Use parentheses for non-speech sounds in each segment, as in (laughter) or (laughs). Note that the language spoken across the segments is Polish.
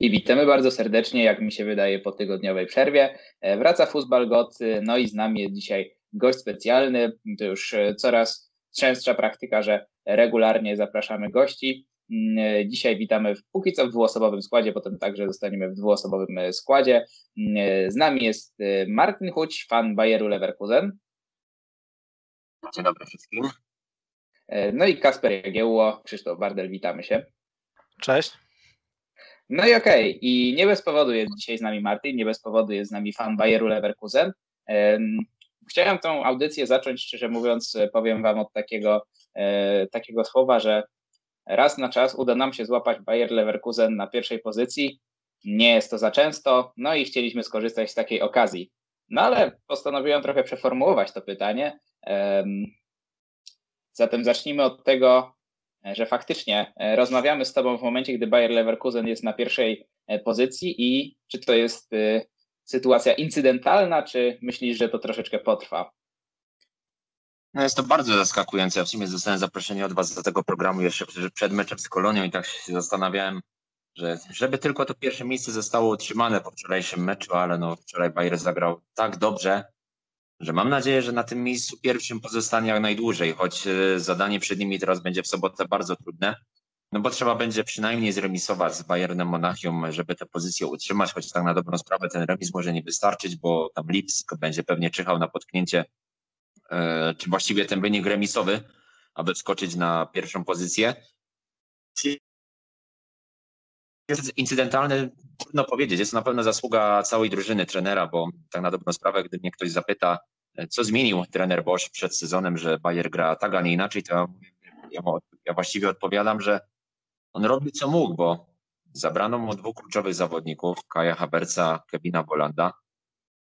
I witamy bardzo serdecznie, jak mi się wydaje, po tygodniowej przerwie. E, wraca Fuzbal God, no i z nami jest dzisiaj gość specjalny. To już e, coraz częstsza praktyka, że regularnie zapraszamy gości. Mm, e, dzisiaj witamy w, póki co w dwuosobowym składzie, potem także zostaniemy w dwuosobowym składzie. Mm, z nami jest Martin Huć, fan Bayeru Leverkusen. Dzień dobry wszystkim. No i Kasper Jagiełło, Krzysztof Wardel, witamy się. Cześć. No i okej, okay. i nie bez powodu jest dzisiaj z nami Martin, nie bez powodu jest z nami fan Bayeru Leverkusen. Chciałem tą audycję zacząć, szczerze mówiąc, powiem Wam od takiego, e, takiego słowa, że raz na czas uda nam się złapać Bayer Leverkusen na pierwszej pozycji. Nie jest to za często, no i chcieliśmy skorzystać z takiej okazji. No ale postanowiłem trochę przeformułować to pytanie. Zatem zacznijmy od tego, że faktycznie e, rozmawiamy z Tobą w momencie, gdy Bayer Leverkusen jest na pierwszej e, pozycji i czy to jest e, sytuacja incydentalna, czy myślisz, że to troszeczkę potrwa? No jest to bardzo zaskakujące. Ja w sumie zostałem zaproszony od Was do tego programu jeszcze przed meczem z Kolonią i tak się zastanawiałem, że żeby tylko to pierwsze miejsce zostało utrzymane po wczorajszym meczu, ale no wczoraj Bayer zagrał tak dobrze, że mam nadzieję, że na tym miejscu pierwszym pozostanie jak najdłużej, choć e, zadanie przed nimi teraz będzie w sobotę bardzo trudne, no bo trzeba będzie przynajmniej zremisować z Bayernem Monachium, żeby tę pozycję utrzymać, choć tak na dobrą sprawę ten remis może nie wystarczyć, bo tam Lipsk będzie pewnie czyhał na potknięcie, e, czy właściwie ten wynik remisowy, aby wskoczyć na pierwszą pozycję. Jest incydentalny, trudno powiedzieć. Jest to na pewno zasługa całej drużyny trenera, bo tak na dobrą sprawę, gdy mnie ktoś zapyta, co zmienił trener Bosch przed sezonem, że Bayer gra tak, a nie inaczej, to ja, ja właściwie odpowiadam, że on robił co mógł, bo zabrano mu dwóch kluczowych zawodników, Kaja Haberca, Kevina Bolanda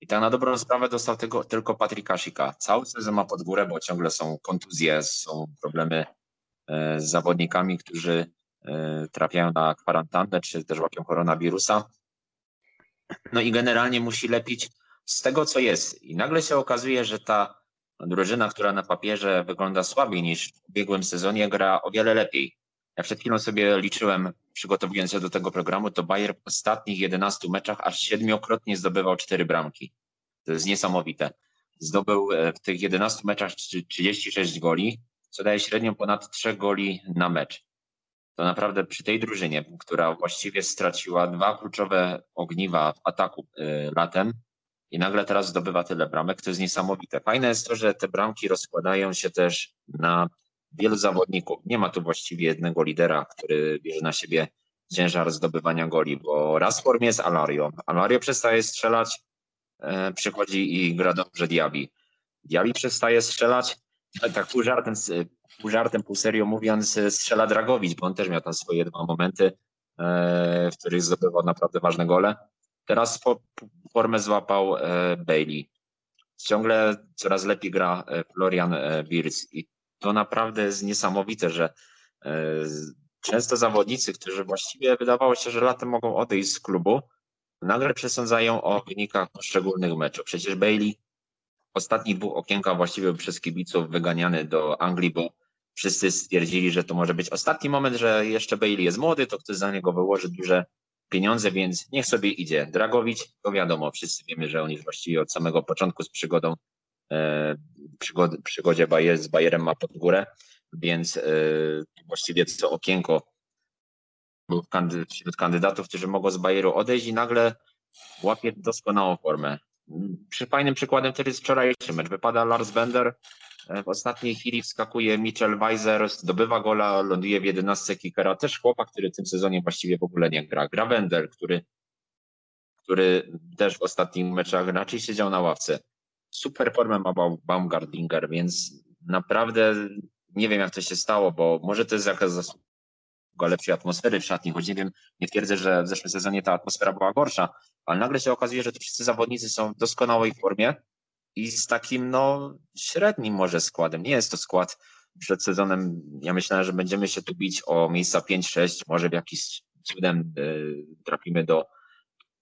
i tak na dobrą sprawę dostał tego, tylko Patryka Sika. Cały sezon ma pod górę, bo ciągle są kontuzje, są problemy e, z zawodnikami, którzy e, trafiają na kwarantannę, czy też łapią koronawirusa. No i generalnie musi lepić z tego, co jest. I nagle się okazuje, że ta drużyna, która na papierze wygląda słabiej niż w ubiegłym sezonie, gra o wiele lepiej. Ja przed chwilą sobie liczyłem, przygotowując się do tego programu, to Bayer w ostatnich 11 meczach aż siedmiokrotnie zdobywał cztery bramki. To jest niesamowite. Zdobył e, w tych 11 meczach 36 goli, co daje średnią ponad 3 goli na mecz. To naprawdę przy tej drużynie, która właściwie straciła dwa kluczowe ogniwa w ataku e, latem, i nagle teraz zdobywa tyle bramek, to jest niesamowite. Fajne jest to, że te bramki rozkładają się też na wielu zawodników. Nie ma tu właściwie jednego lidera, który bierze na siebie ciężar zdobywania goli, bo raz w formie jest Alario. Alario przestaje strzelać, e, przychodzi i gra dobrze Diaby. Diaby przestaje strzelać, tak pół żartem, pół żartem, pół serio mówiąc, strzela Dragowicz, bo on też miał tam swoje dwa momenty, e, w których zdobywał naprawdę ważne gole. Teraz po, formę złapał e, Bailey. Ciągle coraz lepiej gra e, Florian Wirtz i to naprawdę jest niesamowite, że często zawodnicy, którzy właściwie wydawało się, że latem mogą odejść z klubu, nagle przesądzają o wynikach poszczególnych meczów. Przecież Bailey ostatnich dwóch okienkach właściwie przez kibiców wyganiany do Anglii, bo wszyscy stwierdzili, że to może być ostatni moment, że jeszcze Bailey jest młody, to ktoś za niego wyłoży duże pieniądze, więc niech sobie idzie. Dragowicz, to wiadomo, wszyscy wiemy, że on jest właściwie od samego początku z przygodą, e, przygody, przygodzie Bayer, z Bayerem ma pod górę, więc e, właściwie co okienko był wśród kandydatów, którzy mogą z Bayeru odejść i nagle łapie doskonałą formę. Fajnym przykładem to jest wczorajszy mecz. Wypada Lars Bender, E, w ostatniej chwili wskakuje Mitchell Weiser, zdobywa gola, ląduje w 11 kickera. Też chłopak, który w tym sezonie właściwie w ogóle nie gra. Gra Wendel, który, który też w ostatnich meczach raczej siedział na ławce. Super formę ma Baumgartlinger, więc naprawdę nie wiem, jak to się stało, bo może to jest jakaś zasługa lepszej atmosfery w szatni, choć nie wiem, nie twierdzę, że w zeszłym sezonie ta atmosfera była gorsza, ale nagle się okazuje, że wszyscy zawodnicy są w doskonałej formie i z takim no średnim może składem. Nie jest to skład przed sezonem. Ja myślałem, że będziemy się tu bić o miejsca 5-6, może w jakiś cudem y, trafimy do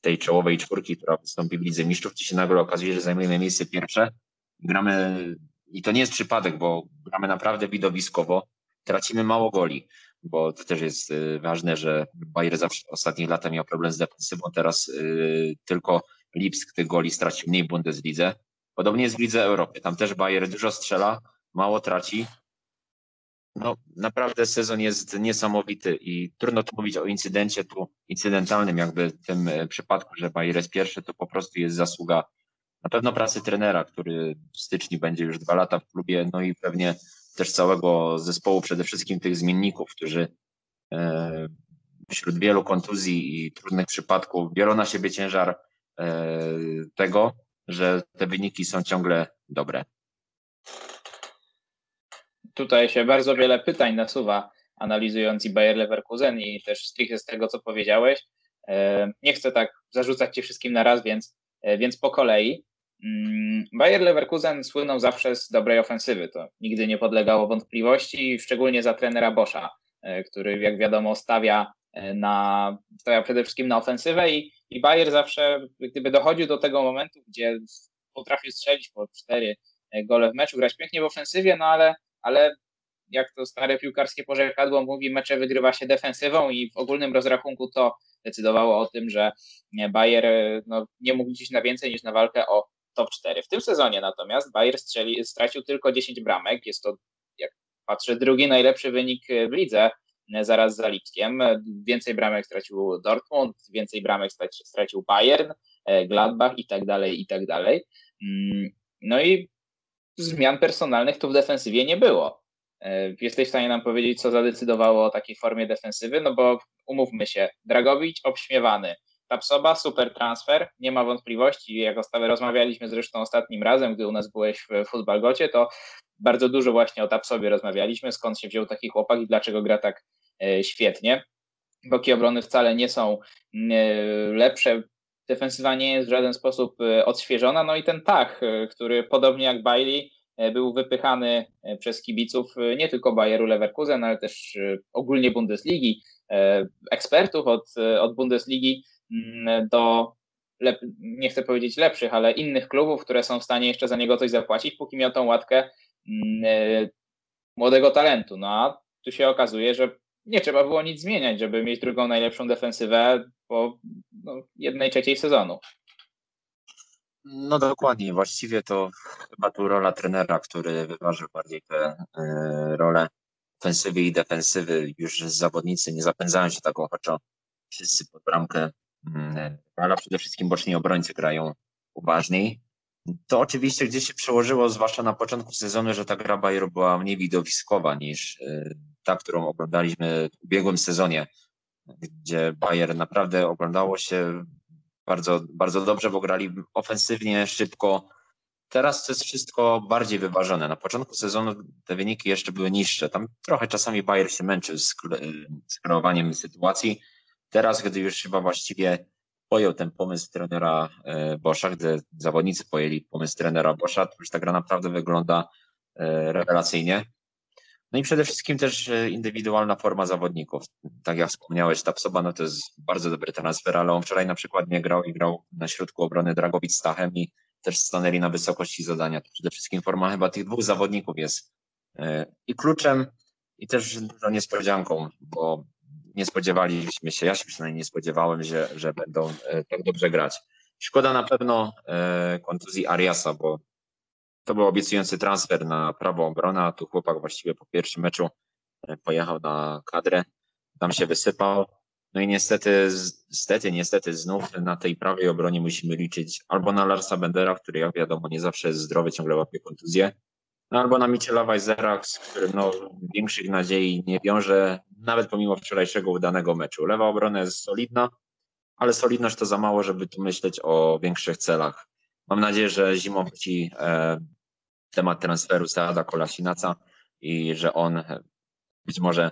tej czołowej czwórki, która wystąpi w Lidze Mistrzów, ci się nagle okazuje, że zajmujemy miejsce pierwsze. Gramy, i to nie jest przypadek, bo gramy naprawdę widowiskowo, tracimy mało goli. Bo to też jest y, ważne, że Bayer zawsze ostatnich latach miał problem z defensywą, teraz y, tylko Lipsk tych goli stracił mniej w Bundeslidze. Podobnie jest w Lidze Europy, tam też Bayer dużo strzela, mało traci. No, naprawdę sezon jest niesamowity i trudno tu mówić o incydencie tu incydentalnym, jakby w tym y, przypadku, że Bayer jest pierwszy, to po prostu jest zasługa na pewno pracy trenera, który w styczniu będzie już dwa lata w klubie, no i pewnie też całego zespołu, przede wszystkim tych zmienników, którzy e, wśród wielu kontuzji i trudnych przypadków biorą na siebie ciężar e, tego, że te wyniki są ciągle dobre. Tutaj się bardzo wiele pytań nasuwa, analizując i Bayer Leverkusen i też stricte z tego, co powiedziałeś. E, nie chcę tak zarzucać Ci wszystkim na raz, więc, więc po kolei. Mm, Bayer Leverkusen słynął zawsze z dobrej ofensywy. To nigdy nie podlegało wątpliwości, szczególnie za trenera Boscha, e, który, jak wiadomo, stawia, e, na, stawia przede wszystkim na ofensywę i, i Bayer zawsze, gdyby dochodził do tego momentu, gdzie potrafił strzelić po cztery e, gole w meczu, grać pięknie w ofensywie, no ale, ale jak to stare piłkarskie porzekadło mówi, mecze wygrywa się defensywą i w ogólnym rozrachunku to decydowało o tym, że Bayer no, nie mógł liczyć na więcej niż na walkę o top 4. W tym sezonie natomiast Bayer strzeli, stracił tylko 10 bramek. Jest to, jak patrzę, drugi najlepszy wynik w lidze, e, zaraz za Lipskiem. Więcej bramek stracił Dortmund, więcej bramek stracił Bayern, e, Gladbach i tak dalej, i tak dalej. Mm, no i zmian personalnych tu w defensywie nie było. E, jesteś w stanie nam powiedzieć, co zadecydowało o takiej formie defensywy? No bo umówmy się, Dragowicz obśmiewany, Tapsoba, super transfer, nie ma wątpliwości. Jak rozmawialiśmy zresztą ostatnim razem, gdy u nas byłeś w Futbalgocie, to bardzo dużo właśnie o Tapsobie rozmawialiśmy, skąd się wziął taki chłopak i dlaczego gra tak e, świetnie. Boki obrony wcale nie są e, lepsze, defensywa nie jest w żaden sposób e, odświeżona, no i ten Tach, który podobnie jak Bailey był wypychany przez kibiców nie tylko Bayeru Leverkusen, ale też ogólnie Bundesligi, ekspertów od, od Bundesligi do, nie chcę powiedzieć lepszych, ale innych klubów, które są w stanie jeszcze za niego coś zapłacić, póki miał tą łatkę mm, e, młodego talentu. No a tu się okazuje, że nie trzeba było nic zmieniać, żeby mieć drugą najlepszą defensywę po no, jednej trzeciej sezonu. No dokładnie, właściwie to chyba tu rola trenera, który wyważył bardziej te y, role ofensywy i defensywy. Już zawodnicy nie zapędzają się tak ochoczo wszyscy pod bramkę Mm, ale przede wszystkim boczni obrońcy grają uważniej. To oczywiście gdzieś się przełożyło, zwłaszcza na początku sezonu, że ta gra Bayeru była mniej widowiskowa niż y, ta, którą oglądaliśmy w ubiegłym sezonie, gdzie Bayer naprawdę oglądało się bardzo, bardzo dobrze, bo grali ofensywnie, szybko. Teraz to jest wszystko bardziej wyważone. Na początku sezonu te wyniki jeszcze były niższe. Tam trochę czasami Bayer się męczył z, z kreowaniem sytuacji, Teraz, gdy już chyba właściwie pojął ten pomysł trenera e, Boscha, gdy zawodnicy pojęli pomysł trenera Boscha, to już ta gra naprawdę wygląda e, rewelacyjnie. No i przede wszystkim też e, indywidualna forma zawodników. Tak jak wspomniałeś, Tapsoba no to jest bardzo dobry transfer, ale on wczoraj na przykład nie grał i grał na środku obrony Dragowicz Stachem i też stanęli na wysokości zadania. Przede wszystkim forma chyba tych dwóch zawodników jest i kluczem, i też dużą niespodzianką, bo nie spodziewaliśmy się, ja się przynajmniej nie spodziewałem, że, że będą e, tak dobrze grać. Szkoda na pewno e, kontuzji Ariasa, bo to był obiecujący transfer na prawo obrona, a tu chłopak właściwie po pierwszym meczu e, pojechał na kadrę, tam się wysypał. No i niestety, niestety, niestety znów na tej prawej obronie musimy liczyć albo na Larsa Bendera, który jak wiadomo nie zawsze jest zdrowy, ciągle łapie kontuzję, no albo na Michela Weizera, z którym no, większych nadziei nie wiąże, nawet pomimo wczorajszego udanego meczu. Lewa obrona jest solidna, ale solidność to za mało, żeby tu myśleć o większych celach. Mam nadzieję, że zimą wróci e, temat transferu Seada Kolasinaca i że on być może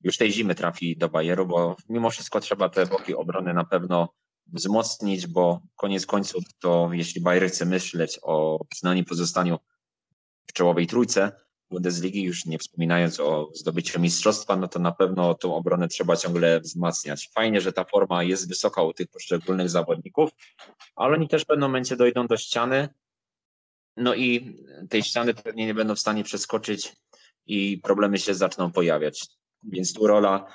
już tej zimy trafi do Bayeru, bo mimo wszystko trzeba te boki obrony na pewno wzmocnić, bo koniec końców to jeśli Bayer chce myśleć o przynajmniej pozostaniu w czołowej trójce Bundesligi, już nie wspominając o zdobyciu mistrzostwa, no to na pewno tą obronę trzeba ciągle wzmacniać. Fajnie, że ta forma jest wysoka u tych poszczególnych zawodników, ale oni też w pewnym momencie dojdą do ściany, no i tej ściany pewnie nie będą w stanie przeskoczyć i problemy się zaczną pojawiać. Więc tu rola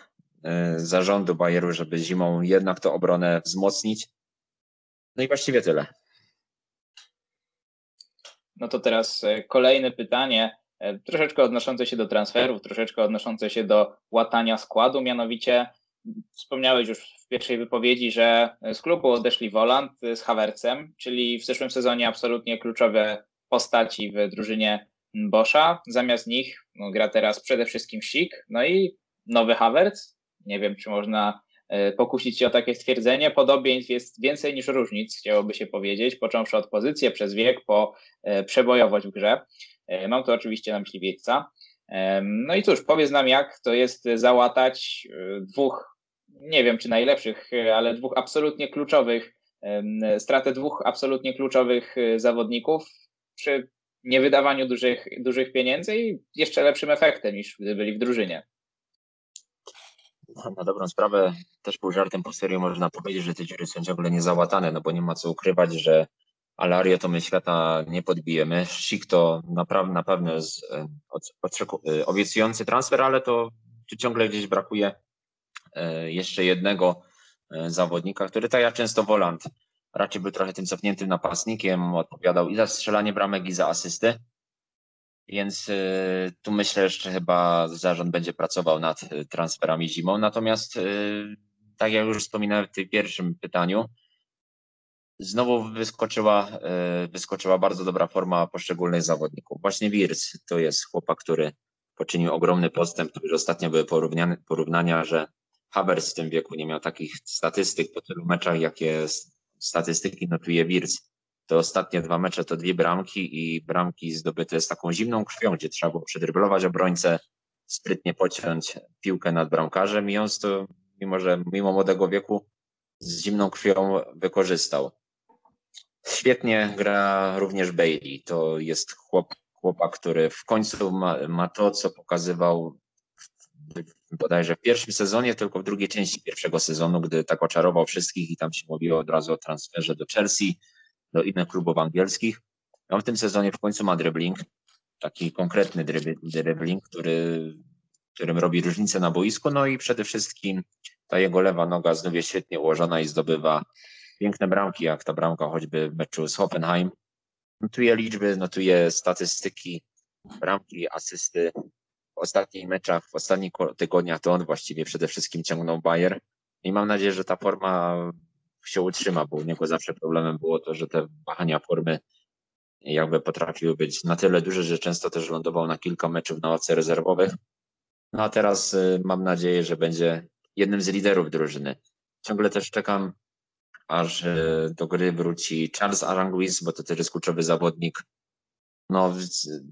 zarządu Bayeru, żeby zimą jednak tę obronę wzmocnić. No i właściwie tyle. No to teraz kolejne pytanie. E, troszeczkę odnoszące się do transferów, troszeczkę odnoszące się do łatania składu, mianowicie wspomniałeś już w pierwszej wypowiedzi, że z klubu odeszli Woland z Havercem, czyli w zeszłym sezonie absolutnie kluczowe postaci w drużynie Boscha. Zamiast nich no, gra teraz przede wszystkim Sik, no i nowy Havertz. Nie wiem, czy można e, pokusić się o takie stwierdzenie. Podobieństw jest więcej niż różnic, chciałoby się powiedzieć, począwszy od pozycji przez wiek, po e, przebojowość w grze. E, mam tu oczywiście na myśli Wieńca. No i cóż, powiedz nam, jak to jest załatać e, dwóch, nie wiem czy najlepszych, e, ale dwóch absolutnie kluczowych, stratę dwóch absolutnie kluczowych zawodników przy niewydawaniu dużych, dużych pieniędzy i jeszcze lepszym efektem niż gdy byli w drużynie. Na dobrą sprawę, też pół żartem po serii można powiedzieć, że te dziury są ciągle niezałatane, no bo nie ma co ukrywać, że Alario to my świata nie podbijemy. Sik to naprawdę na pewno jest e, e, obiecujący transfer, ale to ciągle gdzieś brakuje e, jeszcze jednego zawodnika, który tak jak często Woland raczej był trochę tym cofniętym napastnikiem, odpowiadał i za strzelanie bramek i za asysty. Więc tu myślę, że chyba zarząd będzie pracował nad transferami zimą. Natomiast tak jak już wspominałem w tym pierwszym pytaniu, znowu wyskoczyła, wyskoczyła bardzo dobra forma poszczególnych zawodników. Właśnie Wirtz to jest chłopak, który poczynił ogromny postęp. To już ostatnio były porównania, że Havertz w tym wieku nie miał takich statystyk po tylu meczach, jakie statystyki notuje Wirtz. To ostatnie dwa mecze to dwie bramki i bramki zdobyte z taką zimną krwią, gdzie trzeba było przedryblować obrońcę, sprytnie pociąć piłkę nad bramkarzem i on to, mimo że mimo młodego wieku, z zimną krwią wykorzystał. Świetnie gra również Bailey. To jest chłop, chłopak, który w końcu ma, ma to, co pokazywał bodajże w pierwszym sezonie, tylko w drugiej części pierwszego sezonu, gdy tak oczarował wszystkich i tam się mówiło od razu o transferze do Chelsea, do innych klubów angielskich. On w tym sezonie w końcu ma dribbling, taki konkretny dribbling, który, którym robi różnicę na boisku, no i przede wszystkim ta jego lewa noga znów jest świetnie ułożona i zdobywa piękne bramki, jak ta bramka choćby w meczu z Hoffenheim. Notuje liczby, notuje statystyki, bramki, asysty. W ostatnich meczach, w ostatnich tygodniach to on właściwie przede wszystkim ciągnął Bayer i mam nadzieję, że ta forma się utrzyma, bo u niego zawsze problemem było to, że te wahania formy jakby potrafiły być na tyle duże, że często też lądował na kilka meczów na ławce rezerwowych. No a teraz y, mam nadzieję, że będzie jednym z liderów drużyny. Ciągle też czekam aż e, do gry wróci Charles Aranguiz, bo to też jest kluczowy zawodnik. No,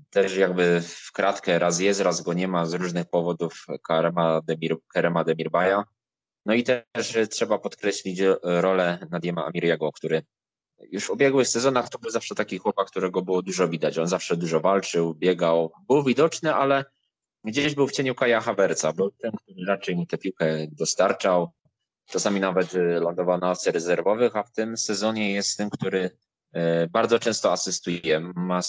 też jakby w kratkę raz jest, raz go nie ma z różnych powodów Karema, Demir, Kerema Demirbaja. No i też trzeba podkreślić rolę Nadiema Amiriego, który już w ubiegłych sezonach to był zawsze taki chłopak, którego było dużo widać. On zawsze dużo walczył, biegał, był widoczny, ale gdzieś był w cieniu Kaja Haverca. Był ten, który raczej mu tę piłkę dostarczał, czasami nawet y, lądował na ławce rezerwowych, a w tym sezonie jest tym, który y, bardzo często asystuje. Ma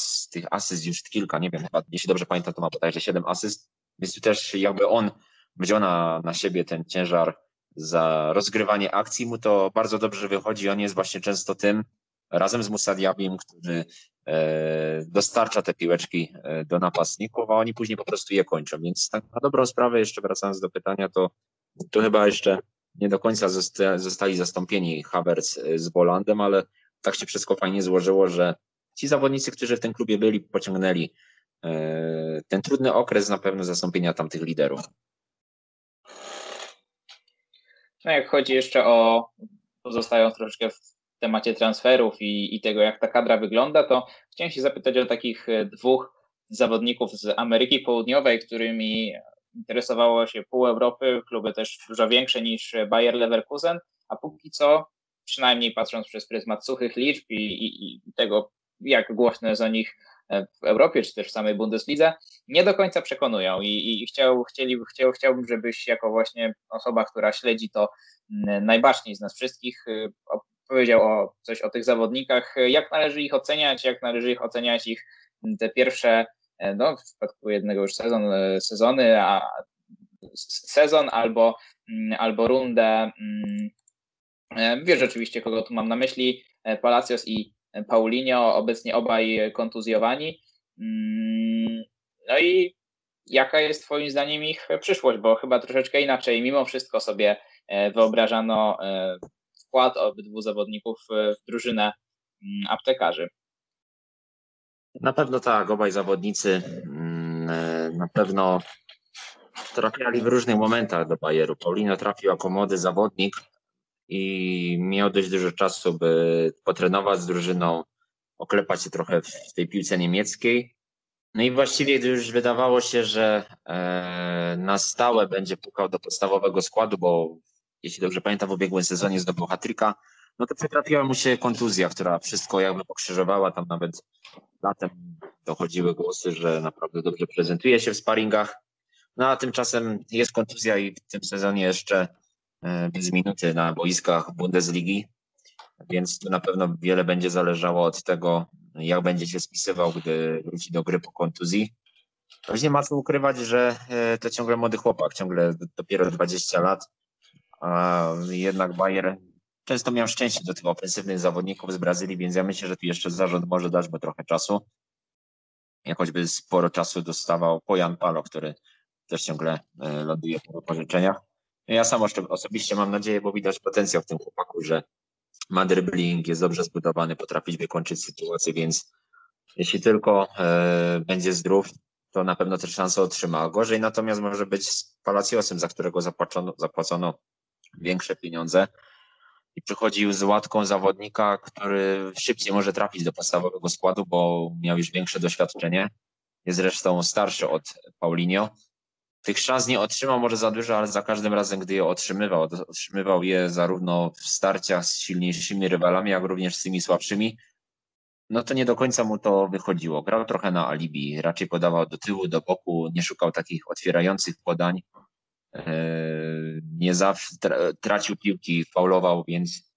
z tych asyst już kilka, nie wiem, chyba, jeśli dobrze pamiętam, to ma bodajże 7 asyst, więc tu też jakby on wziął na, siebie ten ciężar za rozgrywanie akcji, mu to bardzo dobrze wychodzi. On jest właśnie często tym, razem z Musadiabim, który e, dostarcza te piłeczki e, do napastników, a oni później po prostu je kończą. Więc tak na dobrą sprawę, jeszcze wracając do pytania, to tu chyba jeszcze nie do końca zostali zastąpieni Havertz y, z Bolandem, ale tak się wszystko fajnie złożyło, że ci zawodnicy, którzy w tym klubie byli, pociągnęli ten trudny okres na pewno zastąpienia tamtych liderów. No jak chodzi jeszcze o, pozostając troszeczkę w temacie transferów i, i tego, jak ta kadra wygląda, to chciałem się zapytać o takich y, dwóch zawodników z Ameryki Południowej, którymi interesowało się pół Europy, kluby też dużo większe niż Bayer Leverkusen, a póki co, przynajmniej patrząc przez pryzmat suchych liczb i, i, i tego, jak głośno jest o nich w Europie, czy też w samej Bundeslidze, nie do końca przekonują i, i chciał, chcieli, chciał, chciałbym, żebyś jako właśnie osoba, która śledzi to mm, najbaczniej z nas wszystkich, y, powiedział o, coś o tych zawodnikach, jak należy ich oceniać, jak należy ich oceniać ich mm, te pierwsze E, no, w przypadku jednego już sezon, e, sezony, a sezon albo, albo rundę. Wiesz oczywiście, kogo tu mam na myśli. Palacios i Paulinho, obecnie obaj kontuzjowani. No i jaka jest Twoim zdaniem ich przyszłość? Bo chyba troszeczkę inaczej mimo wszystko sobie wyobrażano wkład obydwu zawodników w drużynę aptekarzy. Na pewno tak, obaj zawodnicy mm, e, na pewno trafiali w różnych momentach do Bayeru. Paulino trafił jako młody zawodnik i miał dość dużo czasu, by potrenować z drużyną, oklepać się trochę w tej piłce niemieckiej. No i właściwie gdy już wydawało się, że e, na stałe będzie pukał do podstawowego składu, bo jeśli dobrze pamiętam, w ubiegłym sezonie zdobył hatryka, no to przytrafiła mu się kontuzja, która wszystko jakby pokrzyżowała. Tam nawet latem dochodziły głosy, że naprawdę dobrze prezentuje się w sparingach. No a tymczasem jest kontuzja i w tym sezonie jeszcze bez minuty na boiskach Bundesligi, więc tu na pewno wiele będzie zależało od tego, jak będzie się spisywał, gdy wróci do gry po kontuzji. Choć nie ma co ukrywać, że e, to ciągle młody chłopak, ciągle dopiero 20 lat, a jednak Bayer często miał szczęście do tych ofensywnych zawodników z Brazylii, więc ja myślę, że tu jeszcze zarząd może dać mu trochę czasu. Jak choćby sporo czasu dostawał Pojan Palo, który też ciągle e, ląduje po pożyczeniach. Ja sam osobiście mam nadzieję, bo widać potencjał w tym chłopaku, że ma dribbling, jest dobrze zbudowany, potrafi wykończyć sytuację, więc jeśli tylko e, będzie zdrów, to na pewno też szansę otrzyma. Gorzej natomiast może być z Palaciosem, za którego zapłacono, zapłacono większe pieniądze i przychodził z łatką zawodnika, który szybciej może trafić do podstawowego składu, bo miał już większe doświadczenie. Jest zresztą starszy od Paulinho. Tych szans nie otrzymał może za dużo, ale za każdym razem, gdy je otrzymywał, otrzymywał je zarówno w starciach z silniejszymi rywalami, jak również z tymi słabszymi, no to nie do końca mu to wychodziło. Grał trochę na alibi, raczej podawał do tyłu, do boku, nie szukał takich otwierających podań. E, nie zawsze tracił piłki, faulował, więc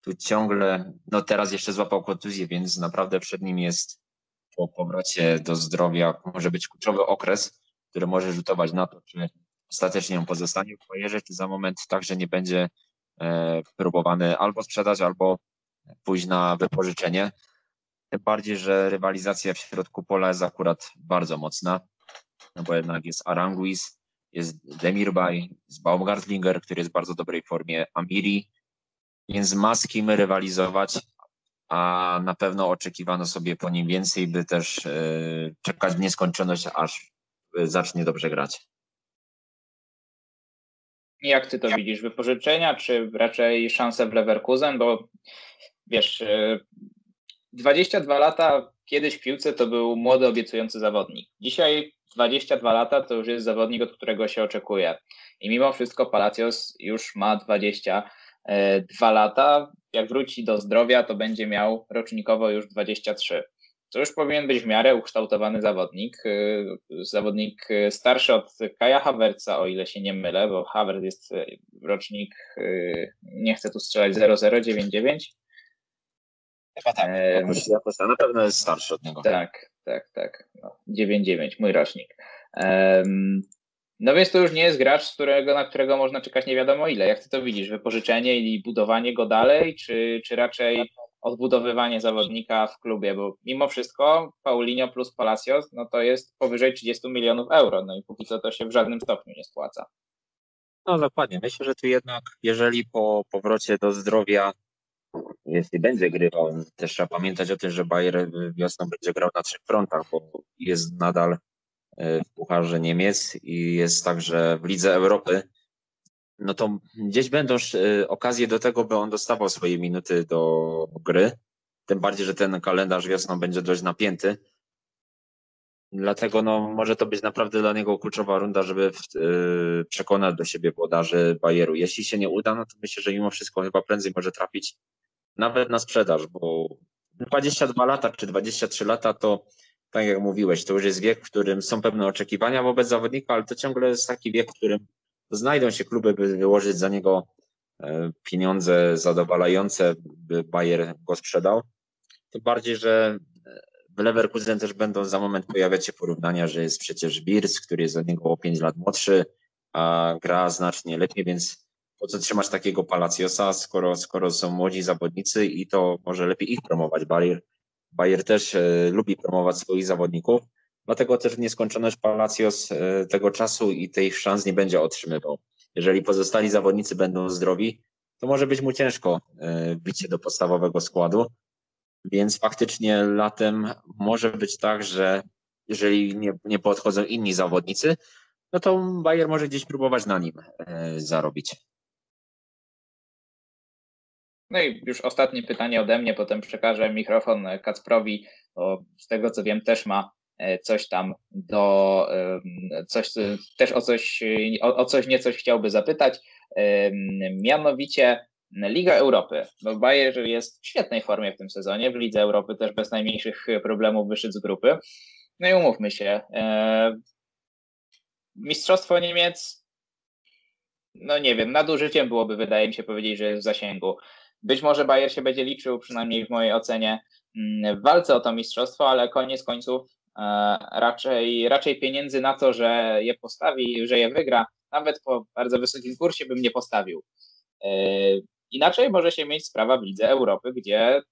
tu ciągle, no teraz jeszcze złapał kontuzję, więc naprawdę przed nim jest po powrocie do zdrowia może być kluczowy okres, który może rzutować na to, czy ostatecznie on pozostanie w czy za moment także nie będzie e, próbowany albo sprzedać, albo pójść na wypożyczenie. Tym bardziej, że rywalizacja w środku pola jest akurat bardzo mocna, no bo jednak jest Aranguis, jest Demirbay, jest Baumgartlinger, który jest w bardzo dobrej formie, Amiri, więc ma z kim rywalizować, a na pewno oczekiwano sobie po nim więcej, by też e, czekać w nieskończoność, aż zacznie dobrze grać. Jak ty to widzisz? Wypożyczenia, czy raczej szanse w Leverkusen? Bo wiesz, 22 e, lata kiedyś w piłce to był młody, obiecujący zawodnik. Dzisiaj 22 lata to już jest zawodnik, od którego się oczekuje. I mimo wszystko Palacios już ma 22 lata. Jak wróci do zdrowia, to będzie miał rocznikowo już 23. To już powinien być w miarę ukształtowany zawodnik. Zawodnik starszy od Kaja Havertza, o ile się nie mylę, bo Havertz jest rocznik, nie chcę tu strzelać, 0099. Chyba tak, jakoś, jakoś, na pewno jest starszy od niego. Tak, tak, tak. No, 9-9, mój rocznik. Um, no więc to już nie jest gracz, z którego, na którego można czekać nie wiadomo ile. Jak ty to widzisz? Wypożyczenie i budowanie go dalej, czy, czy raczej odbudowywanie zawodnika w klubie? Bo mimo wszystko Paulinho plus Palacios, no to jest powyżej 30 milionów euro. No i póki co to się w żadnym stopniu nie spłaca. No dokładnie. Myślę, że tu jednak, jeżeli po powrocie do zdrowia jeśli będzie grywał, też trzeba pamiętać o tym, że Bayer wiosną będzie grał na trzech frontach, bo jest nadal e, w Pucharze Niemiec i jest także w Lidze Europy. No to gdzieś będą e, okazje do tego, by on dostawał swoje minuty do gry. Tym bardziej, że ten kalendarz wiosną będzie dość napięty. Dlatego no, może to być naprawdę dla niego kluczowa runda, żeby yy, przekonać do siebie włodarzy Bayeru. Jeśli się nie uda, no to myślę, że mimo wszystko chyba prędzej może trafić nawet na sprzedaż, bo 22 lata czy 23 lata to, tak jak mówiłeś, to już jest wiek, w którym są pewne oczekiwania wobec zawodnika, ale to ciągle jest taki wiek, w którym znajdą się kluby, by wyłożyć za niego e, pieniądze zadowalające, by Bayer go sprzedał. Tym bardziej, że w Leverkusen też będą za moment pojawiać się porównania, że jest przecież Birs, który jest od niego o 5 lat młodszy, a gra znacznie lepiej, więc po co trzymać takiego Palaciosa, skoro, skoro są młodzi zawodnicy i to może lepiej ich promować. Bayer, Bayer też e, lubi promować swoich zawodników, dlatego też w nieskończoność Palacios e, tego czasu i tych szans nie będzie otrzymywał. Jeżeli pozostali zawodnicy będą zdrowi, to może być mu ciężko e, bicie do podstawowego składu, więc faktycznie latem może być tak, że jeżeli nie, nie podchodzą inni zawodnicy, no to Bayer może gdzieś próbować na nim e, zarobić. No i już ostatnie pytanie ode mnie, potem przekażę mikrofon Kacprowi, bo z tego co wiem też ma coś tam do, coś, też o coś, o, o coś niecoś chciałby zapytać, mianowicie Liga Europy. No Bayer jest w świetnej formie w tym sezonie, w Lidze Europy też bez najmniejszych problemów wyszedł z grupy. No i umówmy się, e, Mistrzostwo Niemiec, no nie wiem, nadużyciem byłoby, wydaje mi się, powiedzieć, że jest w zasięgu. Być może Bayer się będzie liczył, przynajmniej w mojej ocenie, mm, w walce o to mistrzostwo, ale koniec końców e, raczej, raczej pieniędzy na to, że je postawi, że je wygra, nawet po bardzo wysokim kursie bym nie postawił. E, inaczej może się mieć sprawa w Lidze Europy, gdzie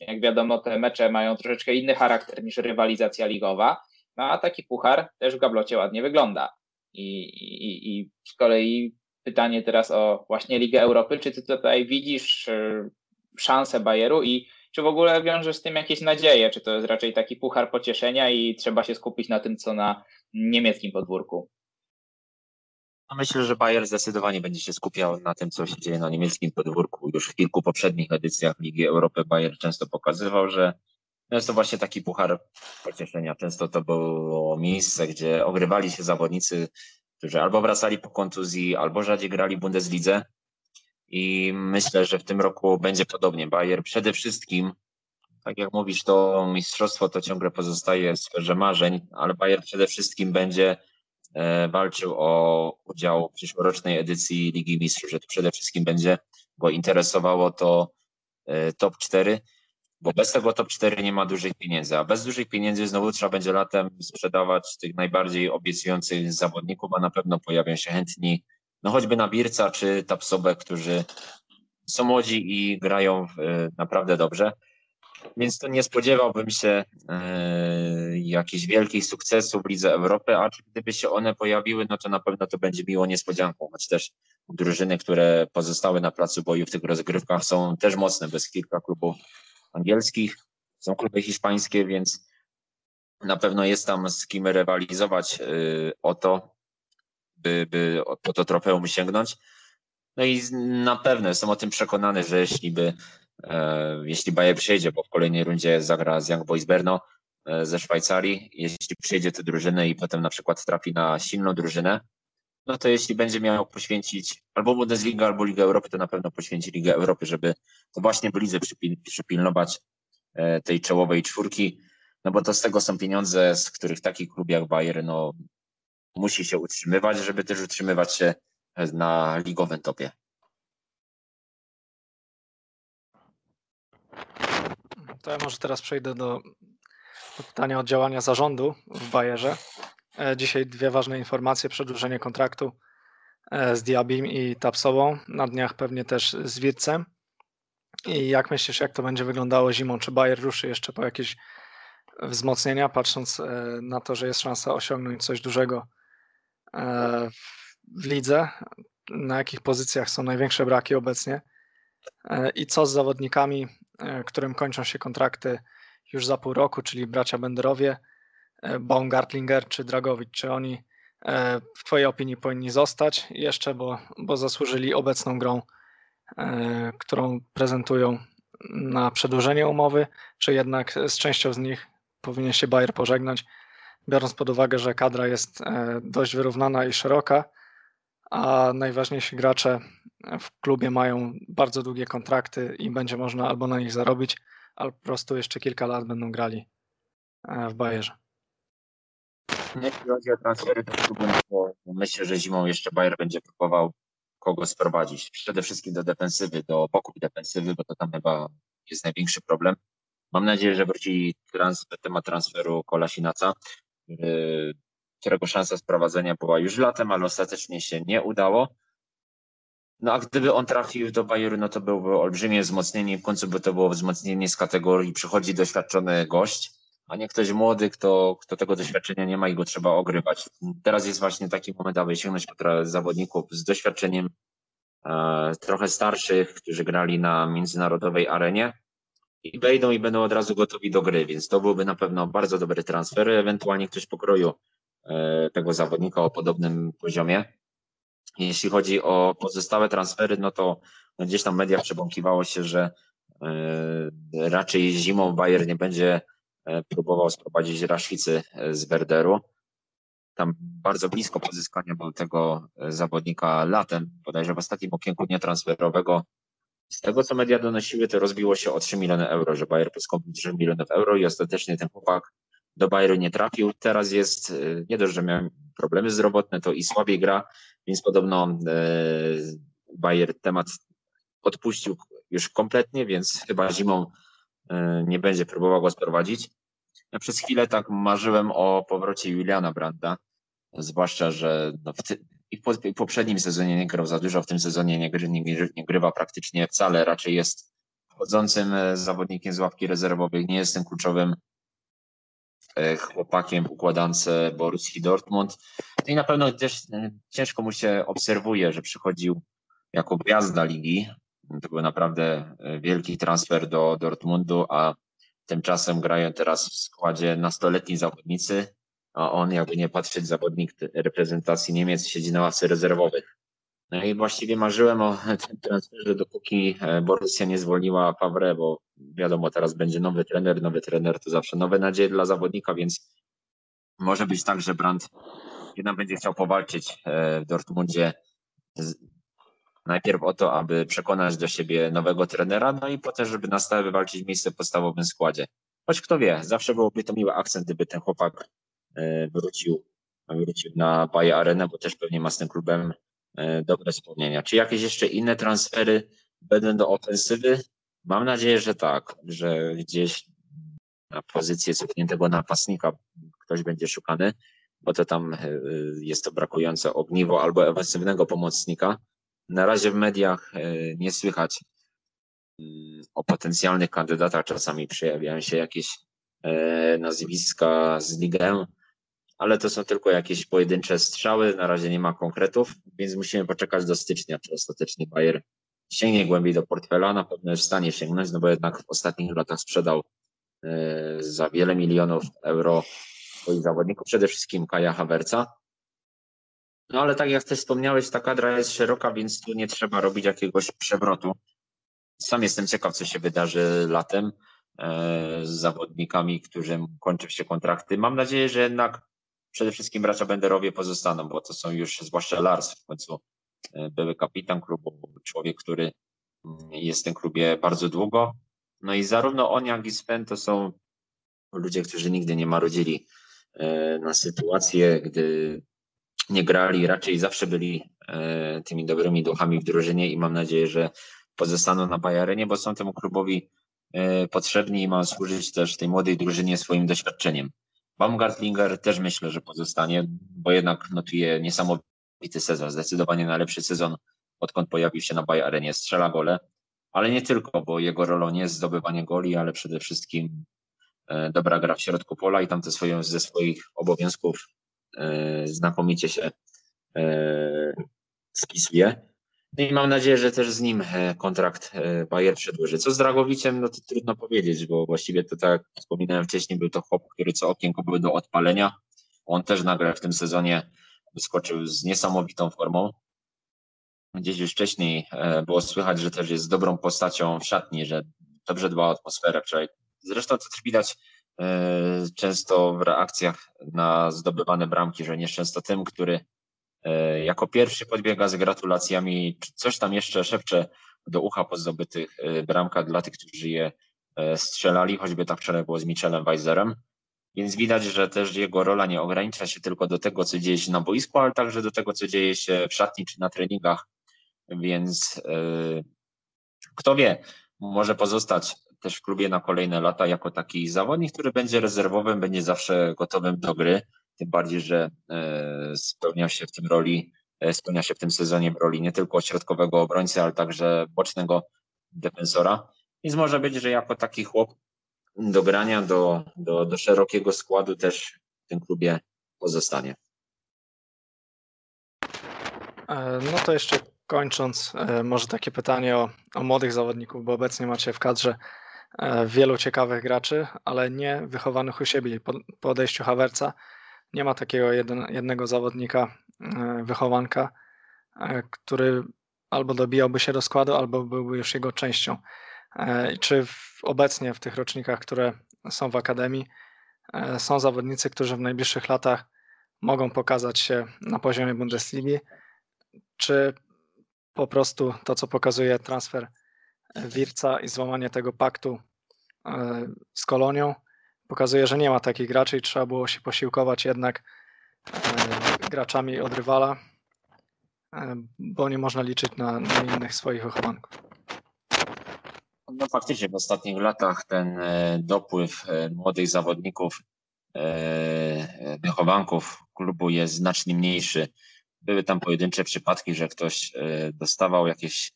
jak wiadomo te mecze mają troszeczkę inny charakter niż rywalizacja ligowa, no a taki puchar też w gablocie ładnie wygląda. I, i, I z kolei pytanie teraz o właśnie Ligę Europy. Czy ty tutaj widzisz e, szansę Bayeru i czy w ogóle wiążesz z tym jakieś nadzieje? Czy to jest raczej taki puchar pocieszenia i trzeba się skupić na tym, co na niemieckim podwórku? No myślę, że Bayer zdecydowanie będzie się skupiał na tym, co się dzieje na niemieckim podwórku. Już w kilku poprzednich edycjach Ligi Europy Bayer często pokazywał, że jest to właśnie taki puchar pocieszenia. Często to było miejsce, gdzie ogrywali się zawodnicy, którzy albo wracali po kontuzji, albo rzadziej grali w Bundeslidze. I myślę, że w tym roku będzie podobnie. Bayer przede wszystkim, tak jak mówisz, to mistrzostwo to ciągle pozostaje w sferze marzeń, ale Bayer przede wszystkim będzie e, walczył o udział w przyszłorocznej edycji Ligi Mistrzów, że to przede wszystkim będzie, bo interesowało to e, top 4 bo bez tego top 4 nie ma dużych pieniędzy, a bez dużych pieniędzy znowu trzeba będzie latem sprzedawać tych najbardziej obiecujących zawodników, a na pewno pojawią się chętni, no choćby na Birca czy Tapsobę, którzy są młodzi i grają naprawdę dobrze. Więc to nie spodziewałbym się e, jakichś wielkich sukcesów w Lidze Europy, a gdyby się one pojawiły, no to na pewno to będzie miło niespodzianką, choć też drużyny, które pozostały na placu boju w tych rozgrywkach są też mocne, bez kilka klubów angielskich, są kluby hiszpańskie, więc na pewno jest tam z kim rywalizować y, o to, by, by po to trofeum sięgnąć. No i na pewno jestem o tym przekonany, że jeśli by, e, jeśli Bayer przyjdzie, bo w kolejnej rundzie zagra z Young Boys Berno e, ze Szwajcarii, jeśli przyjdzie tę drużynę i potem na przykład trafi na silną drużynę, no to jeśli będzie miał poświęcić albo Bundesliga, albo Ligę Europy, to na pewno poświęci Ligę Europy, żeby to właśnie w lidze przypilnować e, tej czołowej czwórki, no bo to z tego są pieniądze, z których taki klub jak Bayern no, musi się utrzymywać, żeby też utrzymywać się na ligowym topie. To ja może teraz przejdę do, do pytania o działania zarządu w Bayerze. E, dzisiaj dwie ważne informacje. Przedłużenie kontraktu e, z Diabim i Tapsową. Na dniach pewnie też z Wircem. I jak myślisz, jak to będzie wyglądało zimą? Czy Bayer ruszy jeszcze po jakieś wzmocnienia, patrząc e, na to, że jest szansa osiągnąć coś dużego w lidze? Na jakich pozycjach są największe braki obecnie? I co z zawodnikami, którym kończą się kontrakty już za pół roku, czyli bracia Benderowie? E, Baumgartlinger czy Dragowicz, czy oni e, w Twojej opinii powinni zostać jeszcze, bo, bo zasłużyli obecną grą, e, którą prezentują na przedłużenie umowy, czy jednak z częścią z nich powinien się Bayer pożegnać, biorąc pod uwagę, że kadra jest dość wyrównana i szeroka, a najważniejsi gracze w klubie mają bardzo długie kontrakty i będzie można albo na nich zarobić, albo po prostu jeszcze kilka lat będą grali w Bayerze. Jeśli chodzi o transfery do klubu, to myślę, że zimą jeszcze Bayer będzie próbował kogo sprowadzić. Przede wszystkim do defensywy, do boków defensywy, bo to tam chyba jest największy problem. Mam nadzieję, że wróci temat transferu Kolasinaca, którego szansa sprowadzenia była już latem, ale ostatecznie się nie udało. No a gdyby on trafił do Bayernu, no to byłoby olbrzymie wzmocnienie. W końcu by to było wzmocnienie z kategorii przychodzi doświadczony gość, a nie ktoś młody, kto, kto tego doświadczenia nie ma i go trzeba ogrywać. Teraz jest właśnie taki moment, aby sięgnąć po zawodników z doświadczeniem e, trochę starszych, którzy grali na międzynarodowej arenie i wejdą i będą od razu gotowi do gry, więc to byłby na pewno bardzo dobry transfer, ewentualnie ktoś pokroju e, tego zawodnika o podobnym poziomie. Jeśli chodzi o pozostałe transfery, no to gdzieś tam w mediach przebąkiwało się, że e, raczej zimą Bayern nie będzie e, próbował sprowadzić Rashicy z Werderu. Tam bardzo blisko pozyskania był tego zawodnika latem, bodajże w ostatnim okienku nietransferowego z tego, co media donosiły, to rozbiło się o 3 miliony euro, że Bayer poskąpił 3 milionów euro i ostatecznie ten chłopak do Bayernu nie trafił. Teraz jest, y, nie dość, że miał problemy zdrowotne, to i słabiej gra, więc podobno y, Bayer temat odpuścił już kompletnie, więc chyba zimą y, nie będzie próbował go sprowadzić. Ja przez chwilę tak marzyłem o powrocie Juliana Branda, zwłaszcza, że no w, ty, i w, poprzednim sezonie nie grał za dużo, w tym sezonie nie, nie, nie grywa praktycznie wcale, raczej jest chodzącym e, zawodnikiem z ławki rezerwowych, nie jest tym kluczowym e, chłopakiem w układance Borussii Dortmund. No i na pewno też e, ciężko mu się obserwuje, że przychodził jako gwiazda ligi. To był naprawdę wielki transfer do Dortmundu, a tymczasem grają teraz w składzie nastoletni zawodnicy, on, jakby nie patrzeć, zawodnik reprezentacji Niemiec siedzi na ławce rezerwowych. No i właściwie marzyłem o (laughs) tym transferze, dopóki e, Borussia nie zwolniła Favre, bo wiadomo, teraz będzie nowy trener, nowy trener to zawsze nowe nadzieje dla zawodnika, więc może być tak, że Brandt jednak będzie chciał powalczyć e, w Dortmundzie najpierw o to, aby przekonać do siebie nowego trenera, no i potem, żeby na stałe wywalczyć miejsce w podstawowym składzie. Choć kto wie, zawsze byłoby to miły akcent, gdyby ten chłopak wrócił, wrócił na Bayer Arenę, bo też pewnie ma z tym klubem e, dobre wspomnienia. Czy jakieś jeszcze inne transfery będą do ofensywy? Mam nadzieję, że tak, że gdzieś na pozycję cofniętego napastnika ktoś będzie szukany, bo to tam e, jest to brakujące ogniwo albo ofensywnego pomocnika. Na razie w mediach nie słychać mm, o potencjalnych kandydatach. Czasami przejawiają się jakieś nazwiska z ligę, ale to są tylko jakieś pojedyncze strzały, na razie nie ma konkretów, więc musimy poczekać do stycznia, czy ostatecznie Bayer sięgnie głębiej do portfela, na pewno jest w stanie sięgnąć, no bo jednak w ostatnich latach sprzedał e, za wiele milionów euro swoich zawodników, przede wszystkim Kaja Hawerca. No ale tak jak też wspomniałeś, ta kadra jest szeroka, więc tu nie trzeba robić jakiegoś przewrotu. Sam jestem ciekaw, co się wydarzy latem e, z zawodnikami, którym kończą się kontrakty. Mam nadzieję, że jednak przede wszystkim bracia Benderowie pozostaną, bo to są już, zwłaszcza Lars w końcu, e, były kapitan klubu, człowiek, który mm, jest w tym klubie bardzo długo. No i zarówno on, jak i Sven to są ludzie, którzy nigdy nie marudzili e, na sytuację, gdy nie grali, raczej zawsze byli e, tymi dobrymi duchami w drużynie i mam nadzieję, że pozostaną na Bajarenie, bo są temu klubowi potrzebni i mają służyć też tej młodej drużynie swoim doświadczeniem. Baumgartlinger też myślę, że pozostanie, bo jednak notuje niesamowity sezon, zdecydowanie najlepszy sezon, odkąd pojawił się na Bay Arenie, strzela gole, ale nie tylko, bo jego rolą nie jest zdobywanie goli, ale przede wszystkim e, dobra gra w środku pola i tam te ze swoich obowiązków e, znakomicie się e, spisuje. No i mam nadzieję, że też z nim e, kontrakt e, Bayer przedłuży. Co z Dragowiciem, no to trudno powiedzieć, bo właściwie to tak jak wspominałem wcześniej, był to chłop, który co okienko był do odpalenia. On też nagle w tym sezonie wyskoczył z niesamowitą formą. Gdzieś już wcześniej e, było słychać, że też jest dobrą postacią w szatni, że dobrze dba o atmosferę. Zresztą to widać często w reakcjach na zdobywane bramki, że nieszczęsto tym, który jako pierwszy podbiega z gratulacjami, coś tam jeszcze szepcze do ucha po zdobytych e, bramkach dla tych, którzy je e, strzelali, choćby tak wczoraj było z Michelem Weiserem. Więc widać, że też jego rola nie ogranicza się tylko do tego, co dzieje się na boisku, ale także do tego, co dzieje się w szatni czy na treningach. Więc yy, kto wie, może pozostać też w klubie na kolejne lata jako taki zawodnik, który będzie rezerwowym, będzie zawsze gotowym do gry tym bardziej, że spełnia się w tym roli, spełnia się w tym sezonie roli nie tylko środkowego obrońcy, ale także bocznego defensora. Więc może być, że jako taki chłop do grania, do, do, do szerokiego składu też w tym klubie pozostanie. E, no to jeszcze kończąc, e, może takie pytanie o, o młodych zawodników, bo obecnie macie w kadrze e, wielu ciekawych graczy, ale nie wychowanych u siebie. Po, po odejściu Hawerca nie ma takiego jeden, jednego zawodnika, wychowanka, który albo dobijałby się do składu, albo byłby już jego częścią. Czy w, obecnie w tych rocznikach, które są w Akademii, są zawodnicy, którzy w najbliższych latach mogą pokazać się na poziomie Bundesligi, czy po prostu to, co pokazuje transfer Wirca i złamanie tego paktu e, z Kolonią, pokazuje, że nie ma takich graczy i trzeba było się posiłkować jednak e, graczami od rywala, e, bo nie można liczyć na, na innych swoich wychowanków. No faktycznie w ostatnich latach ten dopływ młodych zawodników, wychowanków klubu jest znacznie mniejszy. Były tam pojedyncze przypadki, że ktoś e, dostawał jakieś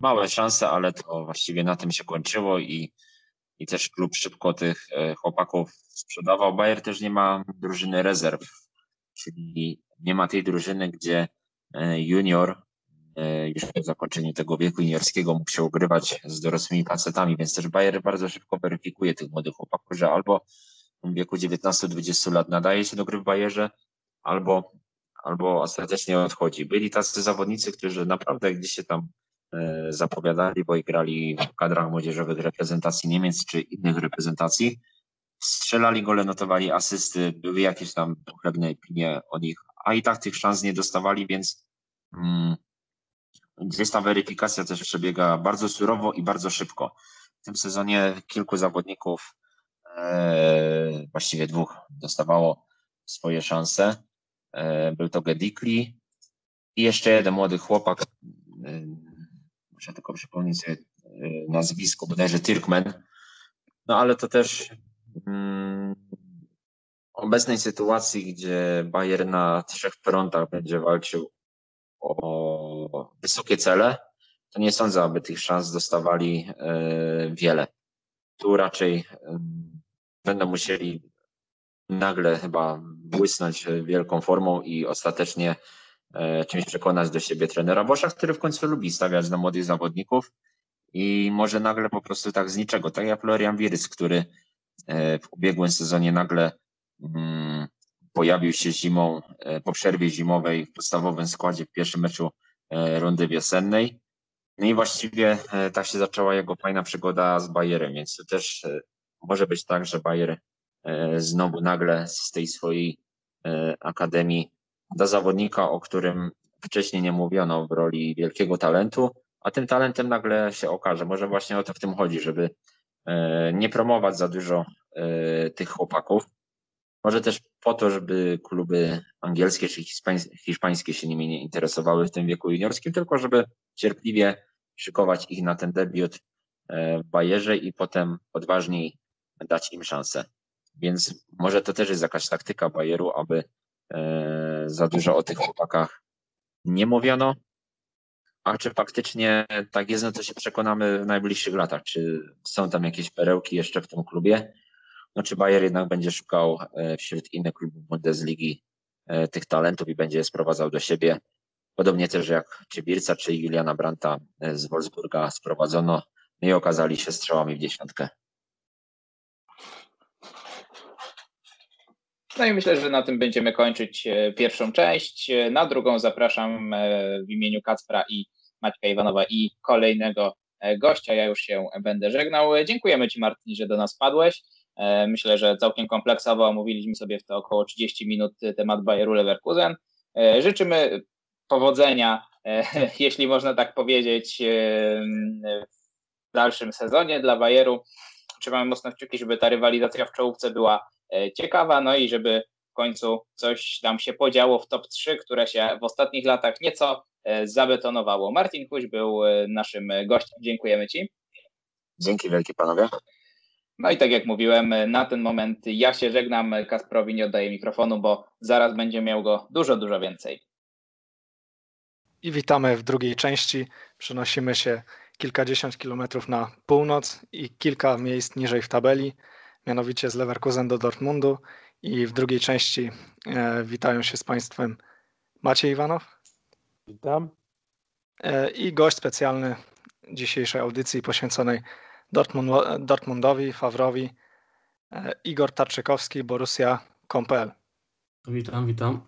małe szanse, ale to właściwie na tym się kończyło i, i też klub szybko tych e, chłopaków sprzedawał. Bayer też nie ma drużyny rezerw, czyli nie ma tej drużyny, gdzie e, junior już po zakończeniu tego wieku juniorskiego mógł się ogrywać z dorosłymi facetami, więc też Bayer bardzo szybko weryfikuje tych młodych chłopaków, że albo w wieku 19-20 lat nadaje się do gry w Bayerze, albo albo ostatecznie odchodzi. Byli tacy zawodnicy, którzy naprawdę gdzieś się tam e, zapowiadali, bo i grali w kadrach młodzieżowych reprezentacji Niemiec czy innych reprezentacji. Strzelali gole, notowali asysty, były jakieś tam pochlebne opinie o nich, a i tak tych szans nie dostawali, więc mm, gdzieś ta weryfikacja też przebiega bardzo surowo i bardzo szybko. W tym sezonie kilku zawodników, e, właściwie dwóch, dostawało swoje szanse. E, był to Gedikli i jeszcze jeden młody chłopak, e, muszę tylko przypomnieć sobie e, nazwisko, bodajże Tyrkmen. No ale to też mm, obecnej sytuacji, gdzie Bayern na trzech frontach będzie walczył o wysokie cele, to nie sądzę, aby tych szans dostawali wiele. Tu raczej będą musieli nagle chyba błysnąć wielką formą i ostatecznie e, czymś przekonać do siebie trenera Boscha, który w końcu lubi stawiać na młodych zawodników i może nagle po prostu tak z niczego, tak jak Florian Wirys, który e, w ubiegłym sezonie nagle mm, pojawił się zimą, e, po przerwie zimowej w podstawowym składzie w pierwszym meczu rundy wiosennej. No i właściwie tak się zaczęła jego fajna przygoda z Bayerem, więc to też może być tak, że Bayer E, znowu nagle z tej swojej e, akademii do zawodnika, o którym wcześniej nie mówiono w roli wielkiego talentu, a tym talentem nagle się okaże. Może właśnie o to w tym chodzi, żeby e, nie promować za dużo tych chłopaków. Może też po to, żeby kluby angielskie czy hiszpańskie się nimi nie interesowały w tym wieku juniorskim, tylko żeby cierpliwie szykować ich na ten debiut w Bayerze i potem odważniej dać im szansę. Więc może to też jest jakaś taktyka Bayeru, aby e, za dużo o tych chłopakach nie mówiono. A czy faktycznie tak jest, no to się przekonamy w najbliższych latach. Czy są tam jakieś perełki jeszcze w tym klubie? No czy Bayer jednak będzie szukał e, wśród innych klubów Bundesligi e, tych talentów i będzie je sprowadzał do siebie. Podobnie też jak czy czy Juliana Branta z Wolfsburga sprowadzono no i okazali się strzałami w dziesiątkę. No i myślę, że na tym będziemy kończyć e, pierwszą część. E, na drugą zapraszam e, w imieniu Kacpra i Maćka Iwanowa i kolejnego gościa. Ja już się będę żegnał. Dziękujemy Ci Martin, że do nas padłeś. Myślę, że całkiem kompleksowo omówiliśmy sobie w to około 30 minut temat Bayeru Leverkusen. Życzymy powodzenia, (laughs) jeśli można tak powiedzieć, w dalszym sezonie dla Bayeru. Trzymamy mocno kciuki, żeby ta rywalizacja w czołówce była ciekawa, no i żeby w końcu coś tam się podziało w top 3, które się w ostatnich latach nieco e, zabetonowało. Martin Kuś był e, naszym gościem. Dziękujemy Ci. Dzięki wielkie panowie. No i tak jak mówiłem, na ten moment ja się żegnam, Kasprowi nie oddaję mikrofonu, bo zaraz będzie miał go dużo, dużo więcej. I witamy w drugiej części. Przenosimy się kilkadziesiąt kilometrów na północ i kilka miejsc niżej w tabeli, mianowicie z Leverkusen do Dortmundu. I w drugiej części e, witają się z Państwem Maciej Iwanow. Witam. E, I gość specjalny dzisiejszej audycji poświęconej Dortmund, Dortmundowi, Fawrowi, e, Igor Tarczykowski, Borussia.pl. Witam, witam.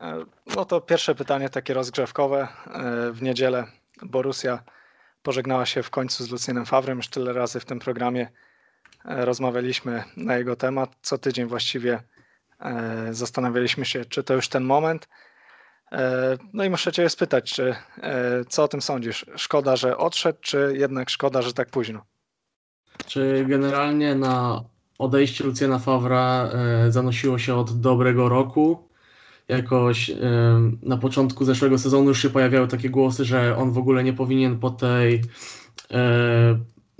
E, no to pierwsze pytanie takie rozgrzewkowe. W niedzielę Borussia pożegnała się w końcu z Lucienem Fawrem. Już tyle razy w tym programie rozmawialiśmy na jego temat. Co tydzień właściwie zastanawialiśmy się, czy to już ten moment. No i muszę Cię spytać, czy, co o tym sądzisz? Szkoda, że odszedł, czy jednak szkoda, że tak późno? Czy generalnie na odejście Lucjana Fawra zanosiło się od dobrego roku? Jakoś na początku zeszłego sezonu już się pojawiały takie głosy, że on w ogóle nie powinien po tej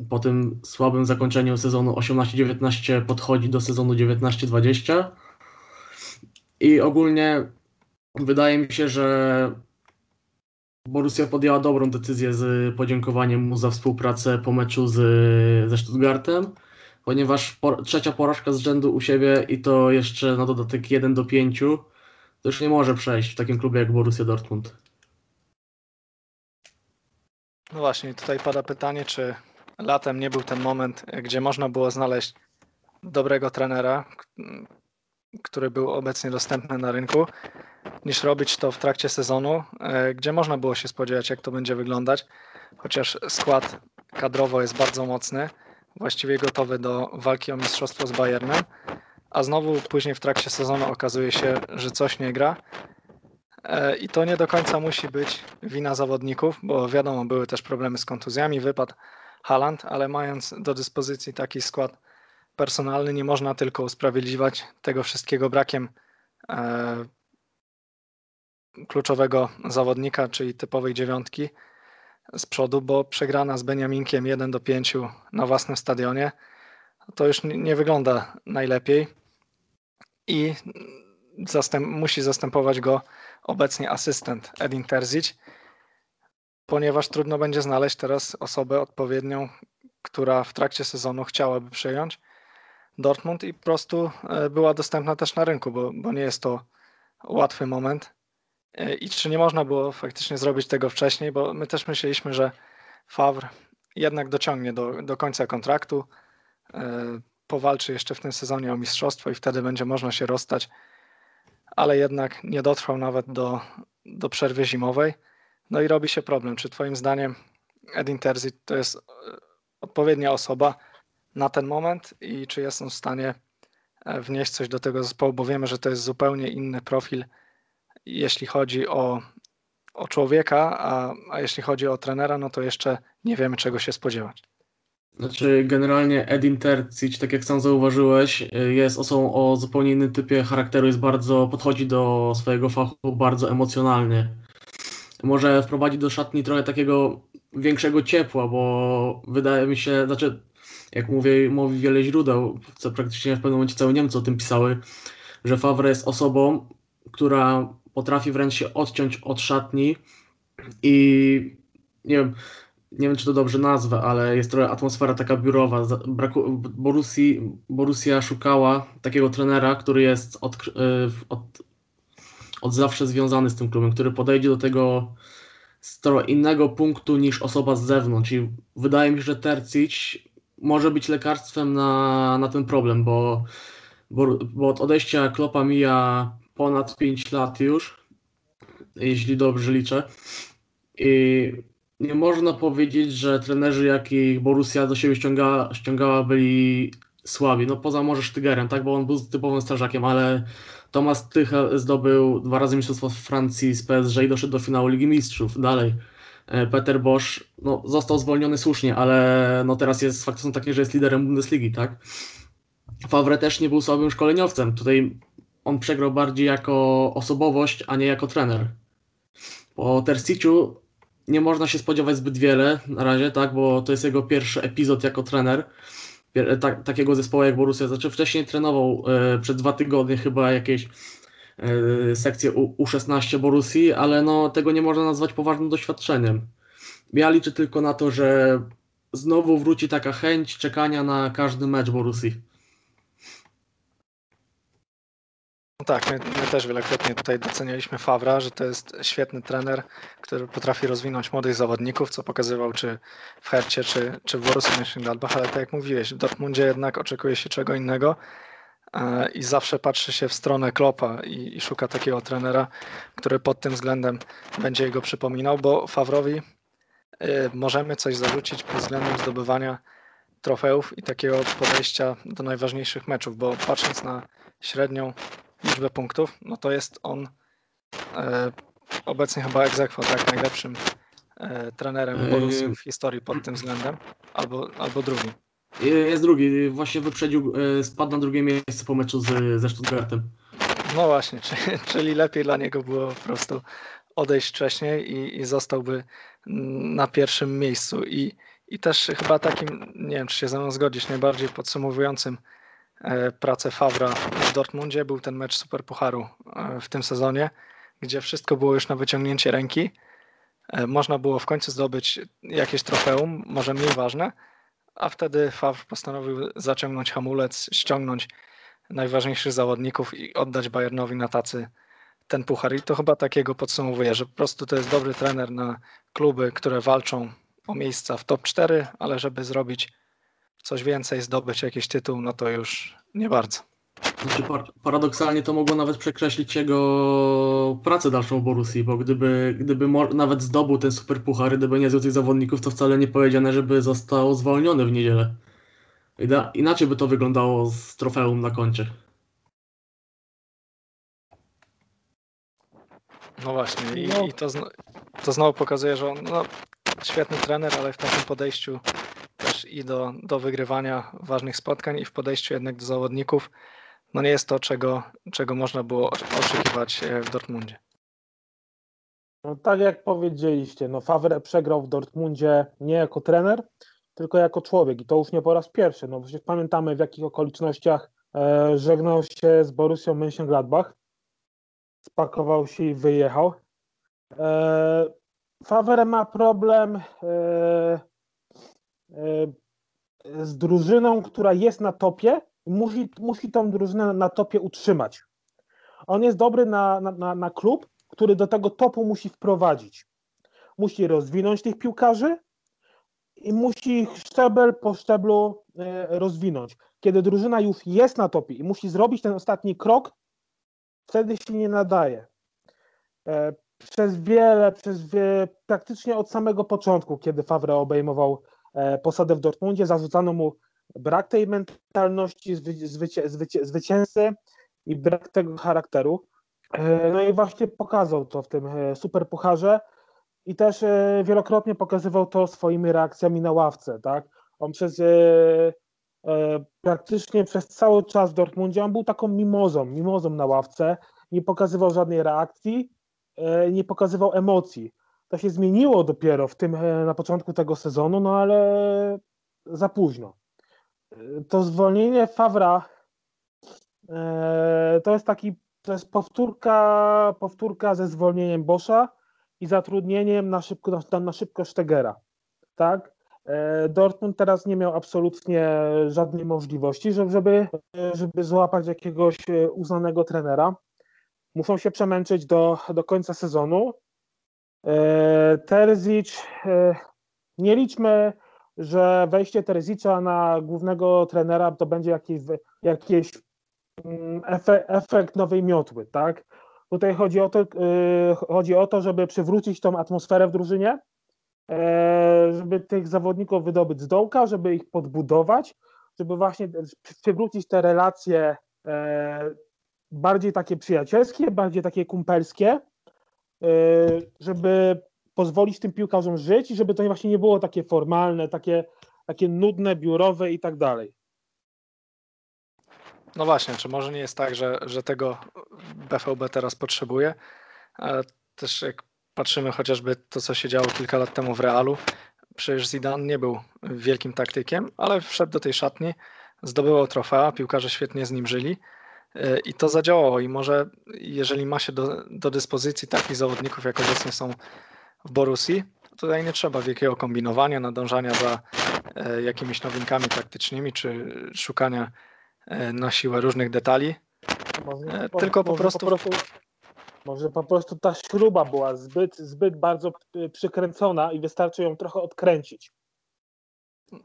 po tym słabym zakończeniu sezonu 18-19 podchodzić do sezonu 19-20. I ogólnie Wydaje mi się, że Borussia podjęła dobrą decyzję z podziękowaniem mu za współpracę po meczu z, ze Stuttgartem, ponieważ po, trzecia porażka z rzędu u siebie i to jeszcze na dodatek 1 do 5 to już nie może przejść w takim klubie jak Borussia Dortmund. No właśnie, tutaj pada pytanie, czy latem nie był ten moment, gdzie można było znaleźć dobrego trenera, który był obecnie dostępny na rynku, niż robić to w trakcie sezonu, e, gdzie można było się spodziewać, jak to będzie wyglądać, chociaż skład kadrowo jest bardzo mocny, właściwie gotowy do walki o mistrzostwo z Bayernem, a znowu później w trakcie sezonu okazuje się, że coś nie gra. E, I to nie do końca musi być wina zawodników, bo wiadomo, były też problemy z kontuzjami, wypadł Haland, ale mając do dyspozycji taki skład personalny, nie można tylko usprawiedliwiać tego wszystkiego brakiem e, kluczowego zawodnika, czyli typowej dziewiątki z przodu, bo przegrana z Beniaminkiem 1 do 5 na własnym stadionie to już nie wygląda najlepiej i zastęp, musi zastępować go obecnie asystent Edin Terzic, ponieważ trudno będzie znaleźć teraz osobę odpowiednią, która w trakcie sezonu chciałaby przejąć Dortmund i po prostu e, była dostępna też na rynku, bo, bo nie jest to łatwy moment. E, I czy nie można było faktycznie zrobić tego wcześniej, bo my też myśleliśmy, że Favre jednak dociągnie do, do końca kontraktu, e, powalczy jeszcze w tym sezonie o mistrzostwo i wtedy będzie można się rozstać, ale jednak nie dotrwał nawet do, do przerwy zimowej. No i robi się problem. Czy Twoim zdaniem Edin Terzi to jest odpowiednia osoba na ten moment i czy jest on w stanie e, wnieść coś do tego zespołu, bo wiemy, że to jest zupełnie inny profil jeśli chodzi o, o człowieka, a, a jeśli chodzi o trenera, no to jeszcze nie wiemy, czego się spodziewać. Znaczy, generalnie Edin Tercic, tak jak sam zauważyłeś, jest osobą o zupełnie innym typie charakteru, jest bardzo, podchodzi do swojego fachu bardzo emocjonalnie. Może wprowadzić do szatni trochę takiego większego ciepła, bo wydaje mi się, znaczy, jak mówię, mówi wiele źródeł, co praktycznie w pewnym momencie całe Niemcy o tym pisały, że Favre jest osobą, która potrafi wręcz się odciąć od szatni i nie wiem, nie wiem czy to dobrze nazwę, ale jest trochę atmosfera taka biurowa. Braku, Borussii, Borussia szukała takiego trenera, który jest od, y, od, od zawsze związany z tym klubem, który podejdzie do tego z trochę innego punktu niż osoba z zewnątrz. I wydaje mi się, że Tercic może być lekarstwem na, na ten problem, bo, bo, bo od odejścia Klopa mija ponad 5 lat już, jeśli dobrze liczę. I nie można powiedzieć, że trenerzy, jakich Borussia do siebie ściągała, ściągała byli słabi. No poza może Sztygerem, tak, bo on był typowym strażakiem, ale Tomasz Tychel zdobył dwa razy mistrzostwo w Francji z PSG i doszedł do finału Ligi Mistrzów. Dalej. E, Peter Bosch no, został zwolniony słusznie, ale no teraz jest fakty są takie, że jest liderem Bundesligi, tak? Favre też nie był słabym szkoleniowcem. Tutaj on przegrał bardziej jako osobowość, a nie jako trener. Po Tersiciu nie można się spodziewać zbyt wiele na razie, tak, bo to jest jego pierwszy epizod jako trener. Tak, takiego zespołu jak Borussia. Znaczy wcześniej trenował e, przez dwa tygodnie chyba jakieś e, sekcje U, U16 Borussii, ale no, tego nie można nazwać poważnym doświadczeniem. Ja liczę tylko na to, że znowu wróci taka chęć czekania na każdy mecz Borussii. No tak, my, my, też wielokrotnie tutaj docenialiśmy Fawra, że to jest świetny trener, który potrafi rozwinąć młodych zawodników, co pokazywał czy w Hercie, czy, czy w Borussii Mönchengladbach, ale tak jak mówiłeś, w Dortmundzie jednak oczekuje się czego innego e, i zawsze patrzy się w stronę Klopa i, i szuka takiego trenera, który pod tym względem będzie jego przypominał, bo Fawrowi y, możemy coś zarzucić pod względem zdobywania trofeów i takiego podejścia do najważniejszych meczów, bo patrząc na średnią liczbę punktów, no to jest on e, obecnie chyba egzekwo, tak, najlepszym e, trenerem Borussii w historii pod tym względem, albo, albo drugi. Jest drugi, właśnie wyprzedził, e, spadł na drugie miejsce po meczu z, ze Stuttgartem. No właśnie, czyli, czyli lepiej dla niego było po prostu odejść wcześniej i, i zostałby na pierwszym miejscu. I, I też chyba takim, nie wiem czy się ze mną zgodzić, najbardziej podsumowującym E, pracę Fawra w Dortmundzie. Był ten mecz Superpucharu e, w tym sezonie, gdzie wszystko było już na wyciągnięcie ręki. E, można było w końcu zdobyć jakieś trofeum, może mniej ważne, a wtedy Fawr postanowił zaciągnąć hamulec, ściągnąć najważniejszych zawodników i oddać Bayernowi na tacy ten puchar. I to chyba takiego podsumowuje, że po prostu to jest dobry trener na kluby, które walczą o miejsca w top 4, ale żeby zrobić coś więcej, zdobyć jakiś tytuł, no to już nie bardzo. Znaczy, paradoksalnie to mogło nawet przekreślić jego pracę dalszą w Borussii, bo gdyby, gdyby nawet zdobył ten super puchar, gdyby nie zdobył tych zawodników, to wcale nie powiedziane, żeby został zwolniony w niedzielę. Inaczej by to wyglądało z trofeum na koncie. No właśnie, i, no. i to, to znowu pokazuje, że on no, świetny trener, ale w takim podejściu i do, do wygrywania ważnych spotkań i w podejściu jednak do zawodników, no nie jest to, czego, czego można było oczekiwać e, w Dortmundzie. No, tak jak powiedzieliście, no Favre przegrał w Dortmundzie nie jako trener, tylko jako człowiek i to już nie po raz pierwszy. No przecież pamiętamy w jakich okolicznościach e, żegnał się z Borussią Mönchengladbach, spakował się i wyjechał. E, Favre ma problem e z drużyną, która jest na topie musi, musi tą drużynę na topie utrzymać. On jest dobry na, na, na klub, który do tego topu musi wprowadzić. Musi rozwinąć tych piłkarzy i musi szczebel po szczeblu e, rozwinąć. Kiedy drużyna już jest na topie i musi zrobić ten ostatni krok, wtedy się nie nadaje. E, przez wiele, przez wie, praktycznie od samego początku, kiedy Favre obejmował E, posadę w Dortmundzie, zarzucano mu brak tej mentalności zwycię, zwycię, zwycięzcy i brak tego charakteru. E, no i właśnie pokazał to w tym e, superpucharze i też wielokrotnie pokazywał to swoimi reakcjami na ławce. Tak? On przez praktycznie przez cały czas w Dortmundzie on był taką mimozą, mimozą na ławce, nie pokazywał żadnej reakcji, nie pokazywał emocji. To się zmieniło dopiero w tym, e, na początku tego sezonu, no ale za późno. E, to zwolnienie Fawra e, to jest taki, to jest powtórka, powtórka ze zwolnieniem Boscha i zatrudnieniem na szybko, na, szybko Stegera. Tak? Dortmund teraz nie miał absolutnie żadnej możliwości, żeby, żeby złapać jakiegoś uznanego trenera. Muszą się przemęczyć do, do końca sezonu. E, Terzic, e, nie liczmy, że wejście Terzicza na głównego trenera to będzie jakiś, jakiś mm, efekt, nowej miotły, tak? Tutaj chodzi o, to, e, chodzi o to, żeby przywrócić tą atmosferę w drużynie, żeby tych zawodników wydobyć z dołka, żeby ich podbudować, żeby właśnie przywrócić te relacje bardziej takie przyjacielskie, bardziej takie kumpelskie, żeby pozwolić tym piłkarzom żyć i żeby to właśnie nie było takie formalne, takie, takie nudne, biurowe i tak dalej. No właśnie, czy może nie jest tak, że, że tego BVB teraz potrzebuje? Ale też jak patrzymy chociażby to, co się działo kilka lat temu w Realu, przecież Zidane nie był wielkim taktykiem, ale wszedł do tej szatni, zdobywał trofea, piłkarze świetnie z nim żyli e, i to zadziałało. I może jeżeli ma się do, do dyspozycji takich zawodników, jak obecnie są w Borussii, tutaj nie trzeba wielkiego kombinowania, nadążania za e, jakimiś nowinkami taktycznymi, czy szukania e, na siłę różnych detali. Może, tylko po prostu, po prostu może po prostu ta śruba była zbyt, zbyt bardzo przykręcona i wystarczy ją trochę odkręcić.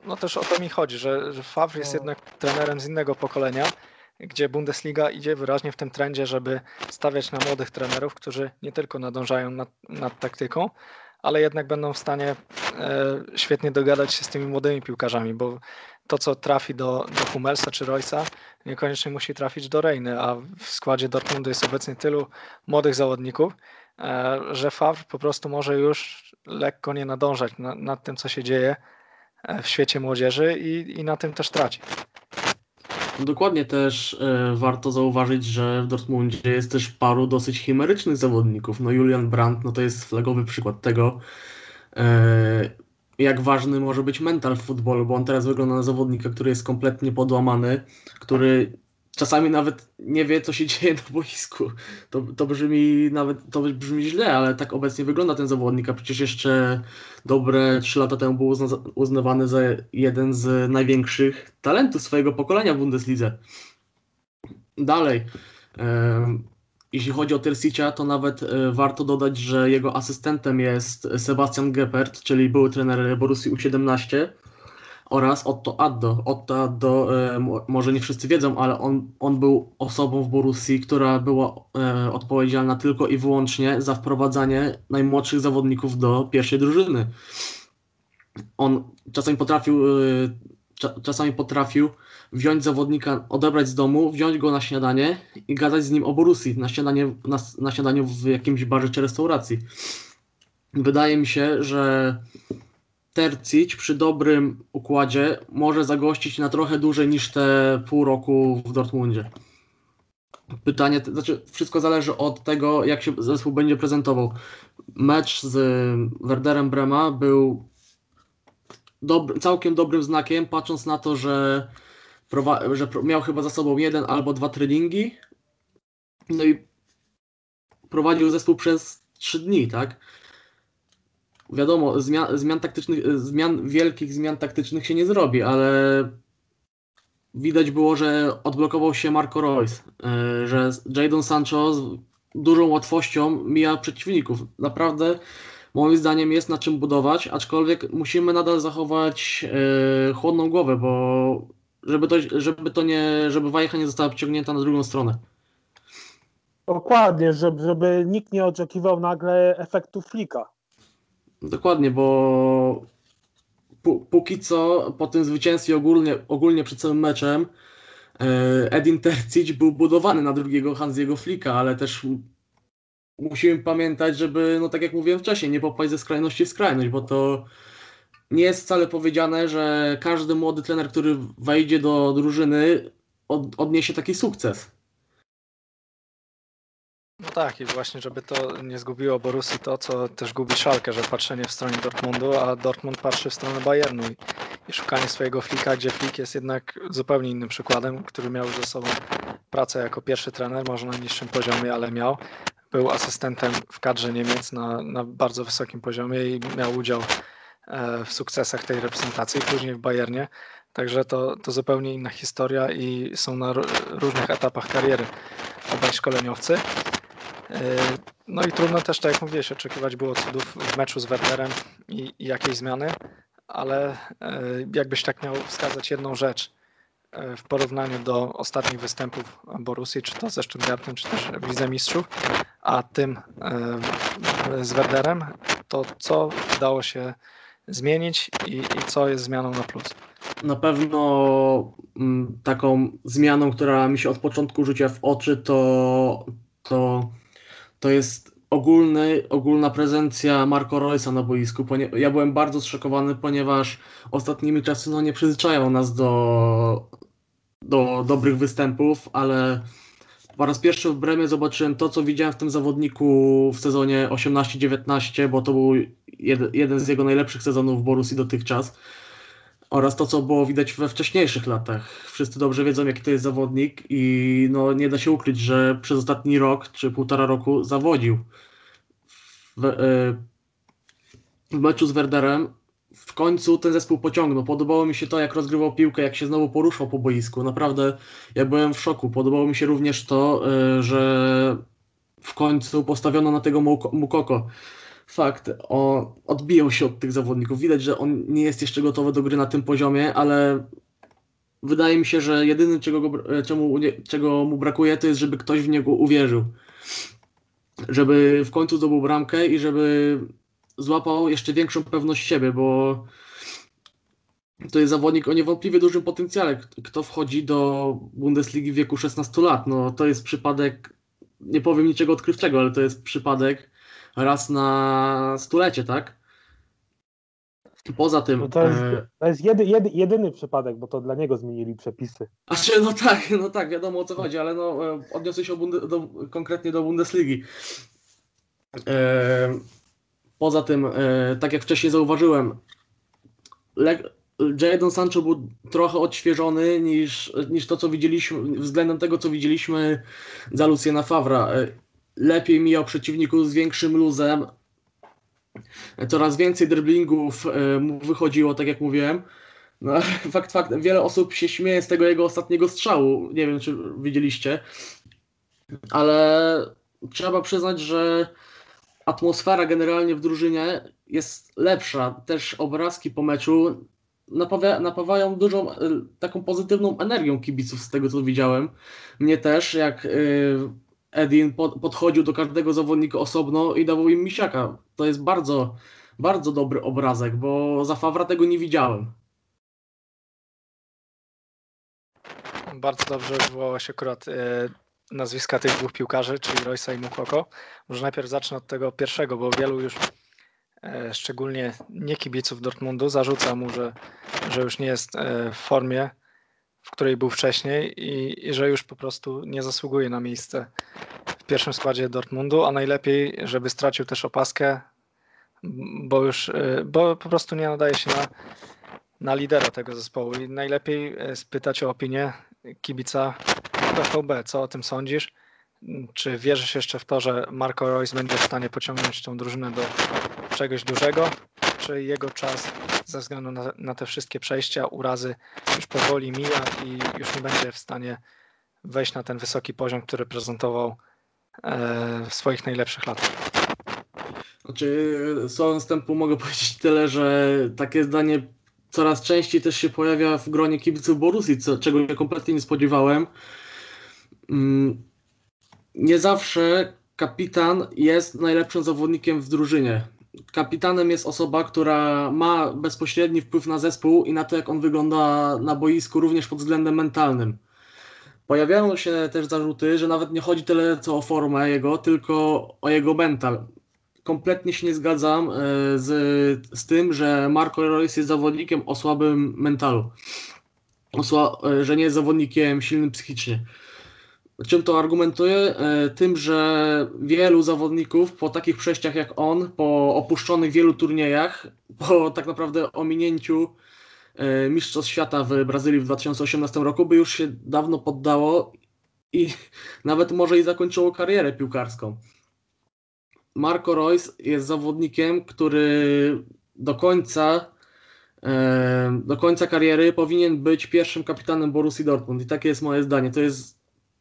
No też o to mi chodzi, że, że Favre jest no. jednak trenerem z innego pokolenia, gdzie Bundesliga idzie wyraźnie w tym trendzie, żeby stawiać na młodych trenerów, którzy nie tylko nadążają nad, nad taktyką, ale jednak będą w stanie e, świetnie dogadać się z tymi młodymi piłkarzami, bo to, co trafi do, do Hummelsa czy Roysa, niekoniecznie musi trafić do Reiny, a w składzie Dortmundu jest obecnie tylu młodych zawodników, e, że Favre po prostu może już lekko nie nadążać na, nad tym, co się dzieje e, w świecie młodzieży i, i na tym też traci. Dokładnie też e, warto zauważyć, że w Dortmundzie jest też paru dosyć chimerycznych zawodników. No Julian Brandt no to jest flagowy przykład tego. E, jak ważny może być mental w futbolu, bo on teraz wygląda na zawodnika, który jest kompletnie podłamany, który czasami nawet nie wie, co się (laughs) dzieje na boisku. To, to brzmi nawet to brzmi źle, ale tak obecnie wygląda ten zawodnik, a przecież jeszcze dobre 3 lata temu był uzna, uznawany za jeden z największych talentów swojego pokolenia w Bundeslidze. Dalej. Jeśli chodzi o Terzicia, to nawet e, warto dodać, że jego asystentem jest Sebastian Geppert, czyli były trener Borussii U17 oraz Otto Addo. Otto Addo, e, może nie wszyscy wiedzą, ale on, on był osobą w Borussii, która była e, odpowiedzialna tylko i wyłącznie za wprowadzanie najmłodszych zawodników do pierwszej drużyny. On czasami potrafił, czasami potrafił wziąć zawodnika, odebrać z domu, wziąć go na śniadanie i gadać z nim o Borussii na, śniadanie, na, na śniadaniu w jakimś barze czy restauracji. Wydaje mi się, że Tercic przy dobrym układzie może zagościć na trochę dłużej niż te pół roku w Dortmundzie. Pytanie, znaczy wszystko zależy od tego, jak się zespół będzie prezentował. Mecz z Werderem Brema był dobry, całkiem dobrym znakiem, patrząc na to, że że miał chyba za sobą jeden albo dwa treningi. No i prowadził zespół przez trzy dni, tak? Wiadomo, zmian, zmian taktycznych, zmian, wielkich zmian taktycznych się nie zrobi, ale widać było, że odblokował się Marco Royce, e, że Jadon Sancho z dużą łatwością mija przeciwników. Naprawdę moim zdaniem jest na czym budować, aczkolwiek musimy nadal zachować e, chłodną głowę, bo żeby to, żeby to nie, żeby wajcha nie została wciągnięta na drugą stronę. Dokładnie, żeby, żeby nikt nie oczekiwał nagle efektu flika. Dokładnie, bo póki co po tym zwycięstwie ogólnie, ogólnie przed całym meczem e, Edin Tercic był budowany na drugiego Hansiego Flika, ale też musimy pamiętać, żeby, no tak jak mówiłem wcześniej, nie popaść ze skrajności w skrajność, bo to nie jest wcale powiedziane, że każdy młody trener, który wejdzie do drużyny, od, odniesie taki sukces. No tak, i właśnie, żeby to nie zgubiło Borussii to, co też gubi Szalkę, że patrzenie w stronę Dortmundu, a Dortmund patrzy w stronę Bayernu i, i szukanie swojego Flika, gdzie Flik jest jednak zupełnie innym przykładem, który miał ze sobą pracę jako pierwszy trener, może na niższym poziomie, ale miał. Był asystentem w kadrze Niemiec na, na bardzo wysokim poziomie i miał udział E, w sukcesach tej reprezentacji, później w Bayernie. Także to, to zupełnie inna historia i są na różnych etapach kariery obaj szkoleniowcy. E, no i trudno też, tak jak mówiłeś, oczekiwać było cudów w meczu z Wernerem i, i jakiejś zmiany, ale e, jakbyś tak miał wskazać jedną rzecz w porównaniu do ostatnich występów Borussii, czy to ze Stuttgartem, czy też w Lidze Mistrzów, a tym z Werderem, to co udało się zmienić i, i co jest zmianą na plus? Na pewno mm, taką zmianą, która mi się od początku rzucia w oczy, to, to, to jest ogólny, ogólna prezencja Marco Roysa na boisku. Ja byłem bardzo zszokowany, ponieważ ostatnimi czasy no, nie przyzwyczajał nas do, do dobrych występów, ale po raz pierwszy w Bremie zobaczyłem to, co widziałem w tym zawodniku w sezonie 18-19, bo to był jed, jeden z jego najlepszych sezonów w Borussii dotychczas oraz to, co było widać we wcześniejszych latach. Wszyscy dobrze wiedzą, jaki to jest zawodnik i no, nie da się ukryć, że przez ostatni rok czy półtora roku zawodził. W, e, w meczu z Werderem w końcu ten zespół pociągnął. Podobało mi się to, jak rozgrywał piłkę, jak się znowu poruszał po boisku. Naprawdę ja byłem w szoku. Podobało mi się również to, e, że w końcu postawiono na tego Mukoko. Fakt, odbijał się od tych zawodników. Widać, że on nie jest jeszcze gotowy do gry na tym poziomie, ale wydaje mi się, że jedynym, czego, go, e, czemu, czego mu brakuje, to jest, żeby ktoś w niego uwierzył. Żeby w końcu zdobył bramkę i żeby złapał jeszcze większą pewność siebie, bo to jest zawodnik o niewątpliwie dużym potencjale. Kto wchodzi do Bundesligi w wieku 16 lat? No to jest przypadek, nie powiem niczego odkrywczego, ale to jest przypadek raz na stulecie, tak? Poza tym. No to jest, e, to jest jedy, jedy, jedyny przypadek, bo to dla niego zmienili przepisy. A czy, no tak, no tak, wiadomo o co chodzi, ale no, e, odniosę się do, konkretnie do Bundesligi. E, Poza tym, e, tak jak wcześniej zauważyłem, Jadon Sancho był trochę odświeżony niż, niż to, co widzieliśmy, względem tego, co widzieliśmy za Luciana Favra. E, lepiej mijał przeciwników z większym luzem. Coraz więcej driblingów e, mu wychodziło, tak jak mówiłem. No, (laughs) fakt, fakt, wiele osób się śmieje z tego jego ostatniego strzału. Nie wiem, czy widzieliście, ale trzeba przyznać, że atmosfera generalnie w drużynie jest lepsza. Też obrazki po meczu napawa napawają dużą y, taką pozytywną energią kibiców z tego co widziałem. Mnie też, jak y, Edin pod, podchodził do każdego zawodnika osobno i dawał im misiaka. To jest bardzo, bardzo dobry obrazek, bo za Fawra tego nie widziałem. Bardzo dobrze wywołałaś akurat y, nazwiska tych dwóch piłkarzy, czyli Roysa i Mukoko. Może najpierw zacznę od tego pierwszego, bo wielu już, e, szczególnie nie kibiców Dortmundu, zarzuca mu, że, że już nie jest e, w formie, w której był wcześniej i, i że już po prostu nie zasługuje na miejsce w pierwszym składzie Dortmundu, a najlepiej, żeby stracił też opaskę, bo już, e, bo po prostu nie nadaje się na, na lidera tego zespołu i najlepiej spytać o opinię kibica BVB, co o tym sądzisz? Czy wierzysz jeszcze w to, że Marco Royce będzie w stanie pociągnąć tą drużynę do czegoś dużego? Czy jego czas ze względu na, na te wszystkie przejścia, urazy już powoli mija i już nie będzie w stanie wejść na ten wysoki poziom, który prezentował e, w swoich najlepszych latach? Znaczy, słowem wstępu mogę (laughs) powiedzieć tyle, że takie zdanie coraz częściej też się pojawia w gronie kibiców Borussii, co, czego ja kompletnie nie spodziewałem. Mm, nie zawsze kapitan jest najlepszym zawodnikiem w drużynie. Kapitanem jest osoba, która ma bezpośredni wpływ na zespół i na to, jak on wygląda na boisku, również pod względem mentalnym. Pojawiają się też zarzuty, że nawet nie chodzi tyle co o formę jego, tylko o jego mental. Kompletnie się nie zgadzam e, z, z tym, że Marco Reus jest zawodnikiem o słabym mentalu. E, że nie jest zawodnikiem silnym psychicznie. Czym to argumentuję? E, tym, że wielu zawodników po takich przejściach jak on, po opuszczonych wielu turniejach, po tak naprawdę ominięciu e, Mistrzostw Świata w Brazylii w 2018 roku, by już się dawno poddało i (laughs) nawet może i zakończyło karierę piłkarską. Marco Reus jest zawodnikiem, który do końca e, do końca kariery powinien być pierwszym kapitanem Borussii Dortmund i takie jest moje zdanie. To jest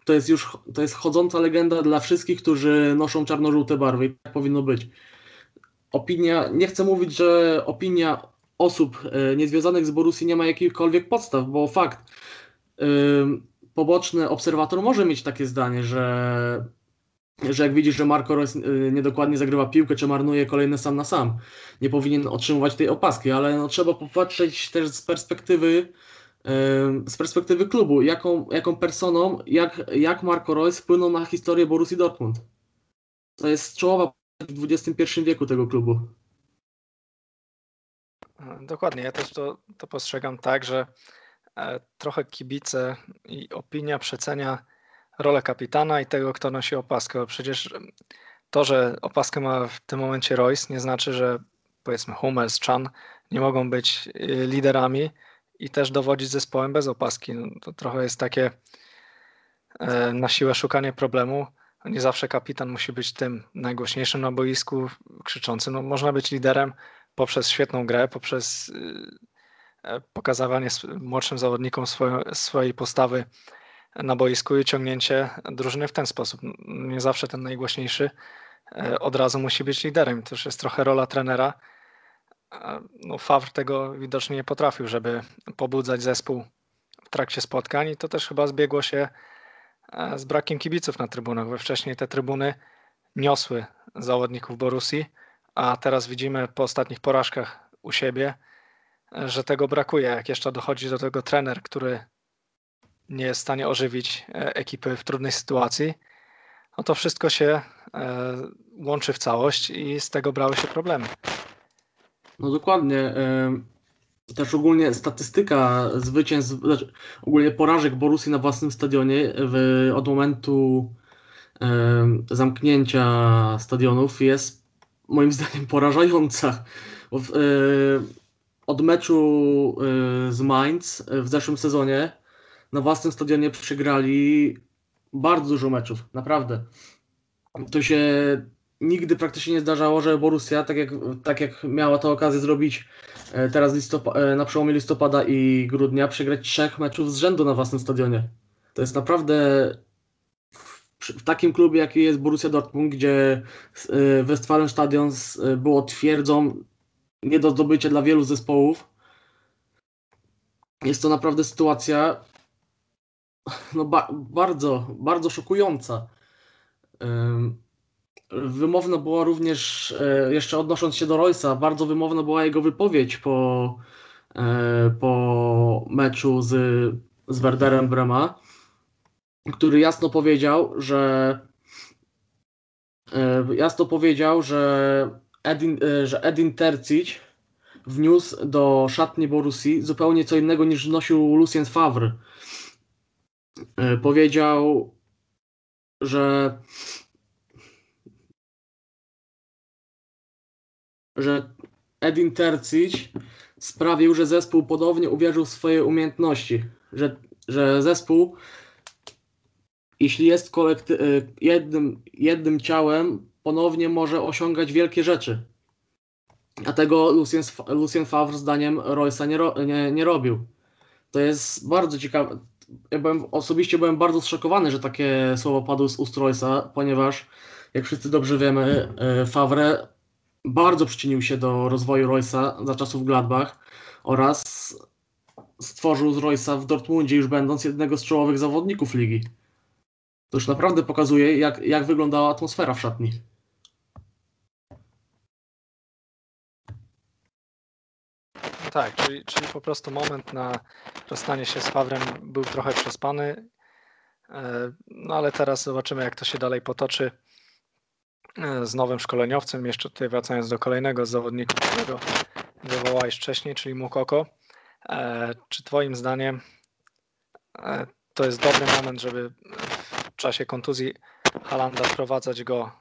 to jest już to jest chodząca legenda dla wszystkich, którzy noszą czarno-żółte barwy i tak powinno być. Opinia, nie chcę mówić, że opinia osób e, niezwiązanych z Borussii nie ma jakichkolwiek podstaw, bo fakt, poboczny obserwator może mieć takie zdanie, że, że jak widzisz, że Marco Reus e, niedokładnie zagrywa piłkę, czy marnuje kolejny sam na sam, nie powinien otrzymywać tej opaski, ale no, trzeba popatrzeć też z perspektywy z perspektywy klubu, jaką, jaką personą, jak, jak Marco Reus wpłynął na historię Borussii Dortmund. To jest czołowa w XXI wieku tego klubu. Dokładnie, ja też to, to postrzegam tak, że e, trochę kibice i opinia przecenia rolę kapitana i tego, kto nosi opaskę. Przecież to, że opaskę ma w tym momencie Royce, nie znaczy, że powiedzmy Hummels, Chan nie mogą być y, liderami i też dowodzić zespołem bez opaski. No, to trochę jest takie e, na siłę szukanie problemu. Nie zawsze kapitan musi być tym najgłośniejszym na boisku, krzyczącym. No, można być liderem poprzez świetną grę, poprzez y, e, pokazywanie młodszym zawodnikom swojej postawy na boisku i ciągnięcie drużyny w ten sposób. Nie zawsze ten najgłośniejszy e, od razu musi być liderem. To już jest trochę rola trenera. No, Favre tego widocznie nie potrafił, żeby pobudzać zespół w trakcie spotkań i to też chyba zbiegło się z brakiem kibiców na trybunach, bo wcześniej te trybuny niosły zawodników Borusi, a teraz widzimy po ostatnich porażkach u siebie, że tego brakuje. Jak jeszcze dochodzi do tego trener, który nie jest w stanie ożywić e, ekipy w trudnej sytuacji, no to wszystko się e, łączy w całość i z tego brały się problemy. No dokładnie. Też ogólnie statystyka zwycięstw, znaczy ogólnie porażek Borusi na własnym stadionie w, od momentu zamknięcia stadionów jest moim (laughs) zdaniem porażająca. Od meczu z Mainz w zeszłym sezonie na własnym stadionie przegrali bardzo dużo meczów, naprawdę. To się nigdy praktycznie nie zdarzało, że Borussia, tak jak, tak jak miała to okazję zrobić e, teraz e, na przełomie listopada i grudnia, przegrać trzech meczów z rzędu na własnym stadionie. To jest naprawdę w takim klubie, jaki jest Borussia Dortmund, gdzie e, Westfalenstadion było twierdzą nie do zdobycia dla wielu zespołów. Jest to naprawdę sytuacja, no ba bardzo, bardzo szokująca. Wymowna była również, e, jeszcze odnosząc się do Roysa, bardzo wymowna była jego wypowiedź po, e, po meczu z, z Werderem Brema, który jasno powiedział, że e, jasno powiedział, że Edin, że Edin Tercic wniósł do szatni Borusi zupełnie co innego niż wnosił Lucien Favre. Powiedział, że że Edin Tercic sprawił, że zespół podobnie uwierzył w swoje umiejętności, że, że zespół jeśli jest kolekty- e, jednym, jednym ciałem, ponownie może osiągać wielkie rzeczy. A tego Lucien, Lucien Favre zdaniem Royce'a nie, ro, nie, nie robił. To jest bardzo ciekawe ja byłem, osobiście byłem bardzo zszokowany, że takie słowa padły z ust Royce'a, ponieważ jak wszyscy dobrze wiemy, e, Favre bardzo przyczynił się do rozwoju Royce'a za czasów Gladbach oraz stworzył z Royce'a w Dortmundzie już będąc jednego z czołowych zawodników ligi. To już naprawdę pokazuje, jak, jak wyglądała atmosfera w szatni. tak, czyli, czyli po prostu moment na rozstanie się z Fawrem był trochę przespany. E, no ale teraz zobaczymy, jak to się dalej potoczy z nowym szkoleniowcem. Jeszcze tutaj wracając do kolejnego zawodnika, którego wywołałeś wcześniej, czyli Mukoko. E, czy Twoim zdaniem to jest dobry moment, żeby w czasie kontuzji Halanda wprowadzać go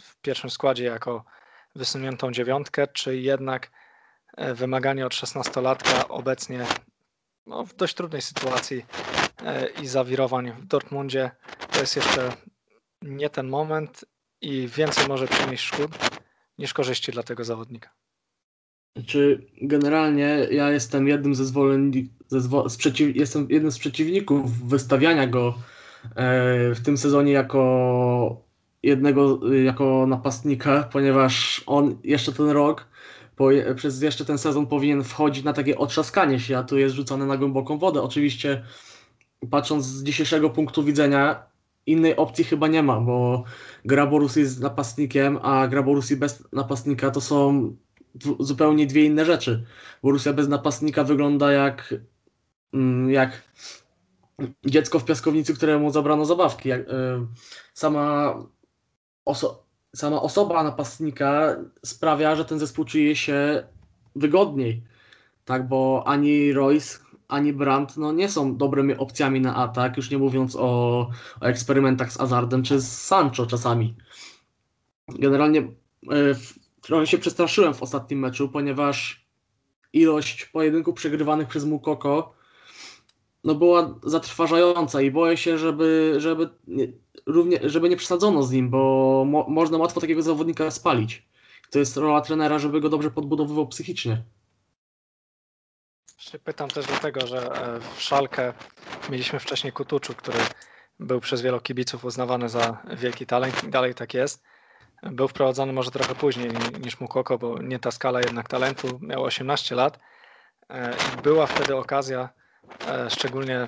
w pierwszym składzie jako wysuniętą dziewiątkę, czy jednak E, wymaganie od 16-latka obecnie no, w dość trudnej sytuacji e, i zawirowań w Dortmundzie. To jest jeszcze nie ten moment i więcej może przynieść szkód niż korzyści dla tego zawodnika. Czy generalnie ja jestem jednym ze zwolenników, sprzeciw, jestem jednym z przeciwników wystawiania go e, w tym sezonie jako jednego, jako napastnika, ponieważ on jeszcze ten rok po, przez jeszcze ten sezon powinien wchodzić na takie otrzaskanie się, a tu jest rzucony na głęboką wodę. Oczywiście patrząc z dzisiejszego punktu widzenia, innej opcji chyba nie ma, bo gra Borussii z napastnikiem, a gra Borussii bez napastnika to są zupełnie dwie inne rzeczy. Borussia bez napastnika wygląda jak, mm, jak dziecko w piaskownicy, któremu zabrano zabawki. Jak, y, sama oso sama osoba napastnika sprawia, że ten zespół czuje się wygodniej. Tak, bo ani Royce, ani Brandt no, nie są dobrymi opcjami na atak, już nie mówiąc o, o eksperymentach z Azardem czy z Sancho czasami. Generalnie e, trochę się przestraszyłem w ostatnim meczu, ponieważ ilość pojedynków przegrywanych przez Mukoko no była zatrważająca i boję się, żeby, żeby, nie, równie, żeby nie przesadzono z nim, bo mo, można łatwo takiego zawodnika spalić. To jest rola trenera, żeby go dobrze podbudowywał psychicznie. Pytam też dlatego, że e, w Szalkę mieliśmy wcześniej Kutuczu, który był przez wielu kibiców uznawany za wielki talent i dalej tak jest. Był wprowadzony może trochę później niż Mukoko, bo nie ta skala jednak talentu, miał 18 lat. E, była wtedy okazja, e, szczególnie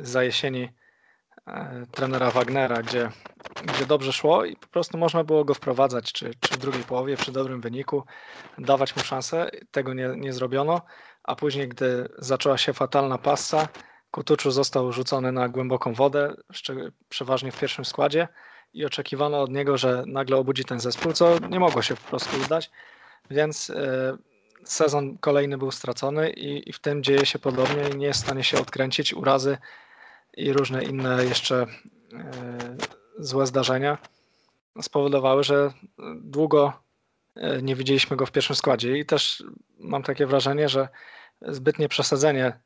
za jesieni trenera Wagnera, gdzie, gdzie dobrze szło i po prostu można było go wprowadzać, czy, czy w drugiej połowie, przy dobrym wyniku, dawać mu szansę. Tego nie, nie zrobiono, a później, gdy zaczęła się fatalna passa, Kutuczu został rzucony na głęboką wodę, przeważnie w pierwszym składzie i oczekiwano od niego, że nagle obudzi ten zespół, co nie mogło się po prostu udać, więc e, sezon kolejny był stracony i, i w tym dzieje się podobnie i nie jest w stanie się odkręcić urazy i różne inne jeszcze e, złe zdarzenia spowodowały, że długo e, nie widzieliśmy go w pierwszym składzie. I też mam takie wrażenie, że zbytnie przesadzenie,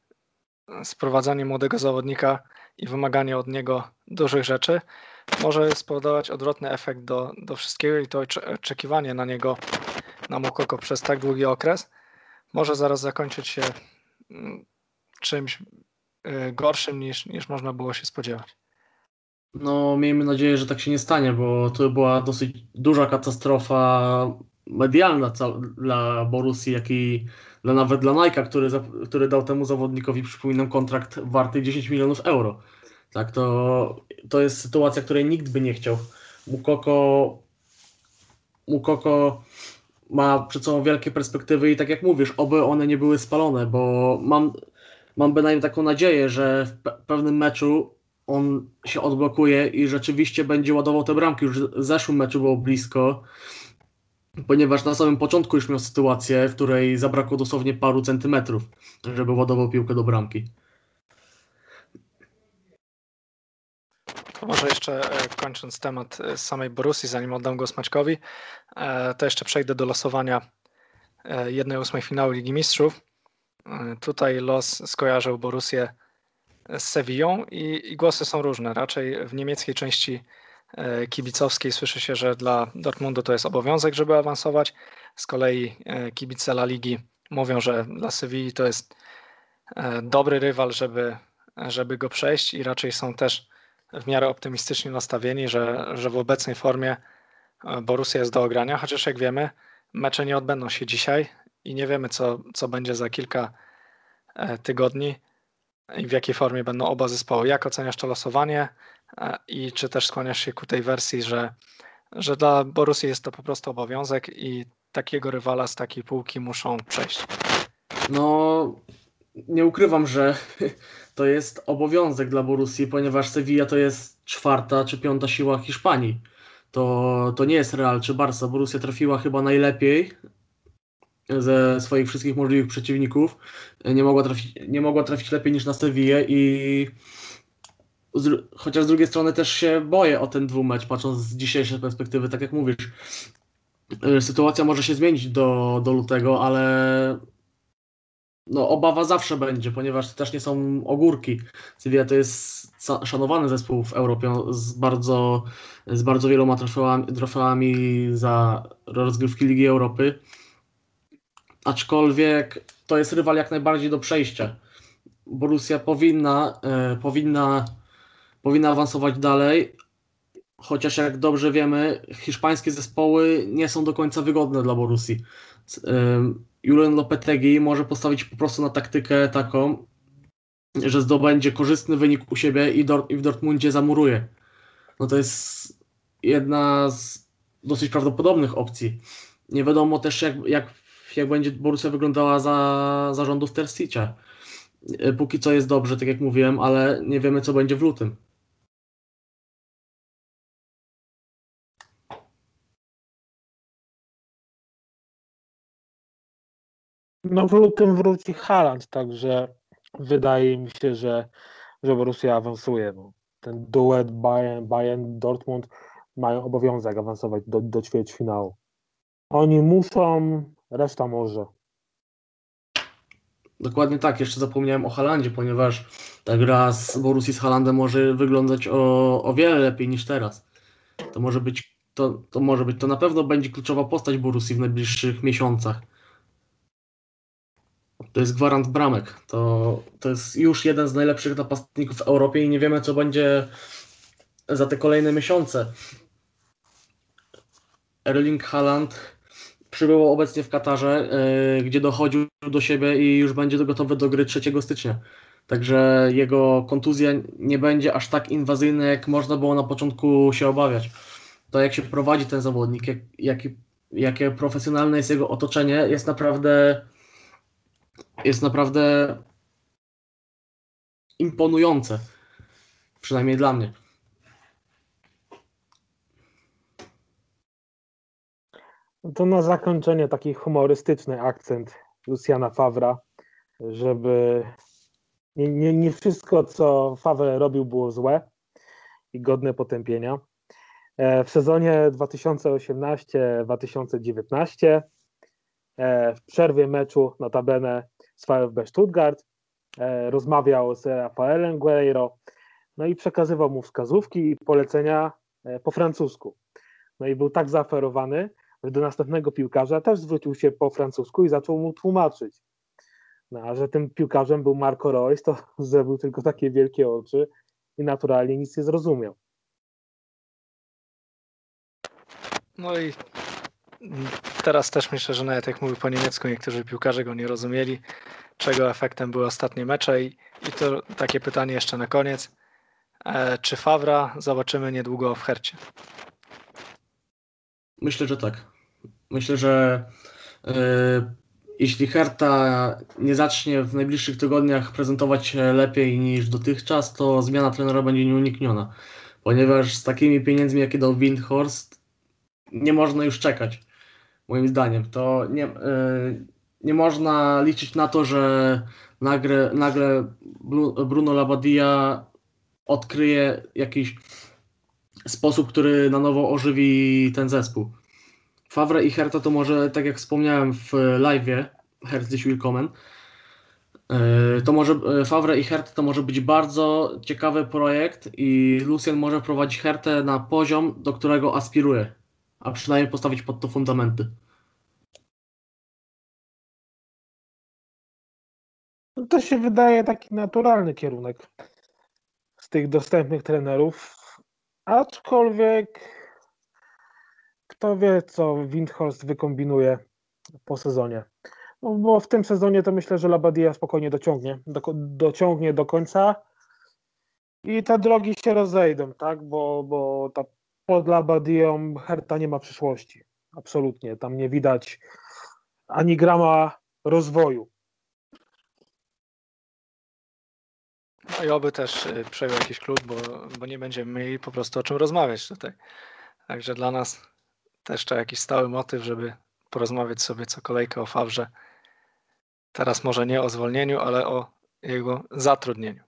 sprowadzanie młodego zawodnika i wymaganie od niego dużych rzeczy może spowodować odwrotny efekt do, do wszystkiego i to oczekiwanie na niego, na Mokoko przez tak długi okres może zaraz zakończyć się mm, czymś gorszym niż, niż można było się spodziewać. No, miejmy nadzieję, że tak się nie stanie, bo to była dosyć duża katastrofa medialna dla Borussii, jak i dla, nawet dla Nike'a, który, który dał temu zawodnikowi, przypominam, kontrakt warty 10 milionów euro. Tak, to, to jest sytuacja, której nikt by nie chciał. Mukoko, Mukoko ma przed sobą wielkie perspektywy i tak jak mówisz, oby one nie były spalone, bo mam, mam bynajmniej taką nadzieję, że w pe pewnym meczu on się odblokuje i rzeczywiście będzie ładował te bramki. Już w zeszłym meczu było blisko, ponieważ na samym początku już miał sytuację, w której zabrakło dosłownie paru centymetrów, żeby ładował piłkę do bramki. To może jeszcze e, kończąc temat e, samej Borussii, zanim oddam go Smaczkowi, e, to jeszcze przejdę do losowania jednej ósmej finału Ligi Mistrzów. Tutaj los skojarzył Borussię z Sewillą i, i, głosy są różne. Raczej w niemieckiej części e, kibicowskiej słyszy się, że dla Dortmundu to jest obowiązek, żeby awansować. Z kolei e, kibice La Ligi mówią, że dla Sewilli to jest e, dobry rywal, żeby, żeby go przejść i raczej są też w miarę optymistycznie nastawieni, że, że w obecnej formie Borussia jest do ogrania, chociaż jak wiemy, mecze nie odbędą się dzisiaj i nie wiemy, co, co będzie za kilka e, tygodni i w jakiej formie będą oba zespoły. Jak oceniasz to losowanie e, i czy też skłaniasz się ku tej wersji, że, że dla Borussii jest to po prostu obowiązek i takiego rywala z takiej półki muszą przejść? No, nie ukrywam, że (laughs) to jest obowiązek dla Borussii, ponieważ Sevilla to jest czwarta czy piąta siła Hiszpanii. To, to nie jest Real czy Barca. Borussia trafiła chyba najlepiej ze swoich wszystkich możliwych przeciwników. Nie mogła trafić, nie mogła trafić lepiej niż na Sevillę i z, chociaż z drugiej strony też się boję o ten dwumecz, patrząc z dzisiejszej perspektywy, tak jak mówisz. Y, sytuacja może się zmienić do, do lutego, ale no, obawa zawsze będzie, ponieważ to też nie są ogórki. Sevilla to jest szanowany zespół w Europie z bardzo, z bardzo wieloma trofeami, trofeami za rozgrywki Ligi Europy aczkolwiek to jest rywal jak najbardziej do przejścia. Borussia powinna, e, powinna, powinna awansować dalej, chociaż jak dobrze wiemy, hiszpańskie zespoły nie są do końca wygodne dla Borussii. E, Julian Lopetegi może postawić po prostu na taktykę taką, że zdobędzie korzystny wynik u siebie i, i w Dortmundzie zamuruje. No to jest jedna z dosyć prawdopodobnych opcji. Nie wiadomo też, jak, jak jak będzie Borussia wyglądała za zarządów Terzicia. E, póki co jest dobrze, tak jak mówiłem, ale nie wiemy, co będzie w lutym. No w lutym wróci Haaland, także wydaje mi się, że, że Borussia awansuje. Ten duet Bayern, Bayern Dortmund mają obowiązek awansować do, do ćwierćfinału. Oni muszą, reszta może. Dokładnie tak, jeszcze zapomniałem o Halandzie, ponieważ ta gra z Borussii z Halandem może wyglądać o, o wiele lepiej niż teraz. To może być to, to może być, to na pewno będzie kluczowa postać Borussii w najbliższych miesiącach. To jest gwarant bramek. To, to jest już jeden z najlepszych napastników w Europie i nie wiemy, co będzie za te kolejne miesiące. Erling Haaland przybył obecnie w Katarze, yy, gdzie dochodził do siebie i już będzie gotowy do gry 3 stycznia. Także jego kontuzja nie będzie aż tak inwazyjna, jak można było na początku się obawiać. To jak się prowadzi ten zawodnik, jak, jakie profesjonalne jest jego otoczenie, jest naprawdę jest naprawdę imponujące. Przynajmniej dla mnie. To na zakończenie taki humorystyczny akcent Luciana Favra, żeby nie, nie, nie wszystko, co Favre robił, było złe i godne potępienia. E, w sezonie 2018-2019 e, w przerwie meczu notabene z VfB Stuttgart e, rozmawiał z Rafaelem Guerreiro no i przekazywał mu wskazówki i polecenia po francusku. No i był tak zaoferowany, że do następnego piłkarza też zwrócił się po francusku i zaczął mu tłumaczyć. No, a że tym piłkarzem był Marco Reus, to (laughs) zrobił tylko takie wielkie oczy i naturalnie nic nie zrozumiał. No i teraz też myślę, że nawet jak mówił po niemiecku, niektórzy piłkarze go nie rozumieli, czego efektem były ostatnie mecze. I, i to takie pytanie jeszcze na koniec. E, czy Fawra zobaczymy niedługo w Hercie? Myślę, że tak. Myślę, że yy, jeśli Herta nie zacznie w najbliższych tygodniach prezentować się lepiej niż dotychczas, to zmiana trenera będzie nieunikniona. Ponieważ z takimi pieniędzmi, jakie dał Windhorst, nie można już czekać. Moim zdaniem. To nie, yy, nie można liczyć na to, że nagle, nagle Bruno Labadia odkryje jakiś sposób, który na nowo ożywi ten zespół. Favre i Herta to może, tak jak wspomniałem w live'ie, Herzlich Willkommen, e, to może e, Favre i Herta to może być bardzo ciekawy projekt i Lucien może wprowadzić Hertę na poziom, do którego aspiruje, a przynajmniej postawić pod to fundamenty. No to się wydaje taki naturalny kierunek z tych dostępnych trenerów, aczkolwiek kto wie, co Windhorst wykombinuje po sezonie. No, bo w tym sezonie to myślę, że Labadia spokojnie dociągnie, do, dociągnie do końca i te drogi się rozejdą, tak? Bo, bo ta pod Labadią Herta nie ma przyszłości. Absolutnie. Tam nie widać ani grama rozwoju. No i oby też y, przejął jakiś klub, bo, bo nie będziemy mieli po prostu o czym rozmawiać tutaj. Także dla nas też trzeba jakiś stały motyw, żeby porozmawiać sobie co kolejkę o Fawrze. Teraz może nie o zwolnieniu, ale o jego zatrudnieniu.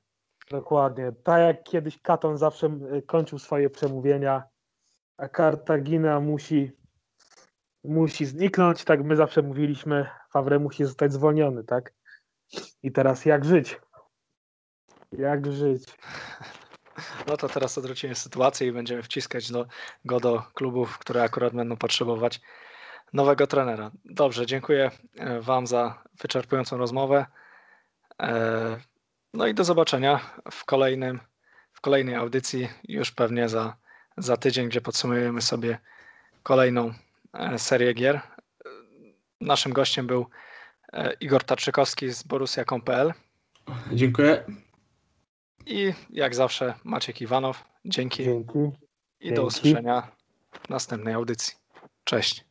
Dokładnie. Tak jak kiedyś Katon zawsze kończył swoje przemówienia, a Kartagina musi, musi zniknąć, tak my zawsze mówiliśmy, Fawre musi zostać zwolniony, tak? I teraz jak żyć? Jak żyć? (laughs) No to teraz odwrócimy sytuację i będziemy wciskać do, go do klubów, które akurat będą potrzebować nowego trenera. Dobrze, dziękuję e, Wam za wyczerpującą rozmowę. E, no i do zobaczenia w, kolejnym, w kolejnej audycji, już pewnie za, za tydzień, gdzie podsumujemy sobie kolejną e, serię gier. Naszym gościem był Igor Tatrzykowski z Borussia.pl. Dziękuję. I jak zawsze Maciek Iwanow. Dzięki. Dzięki. I Dzięki. do usłyszenia w następnej audycji. Cześć.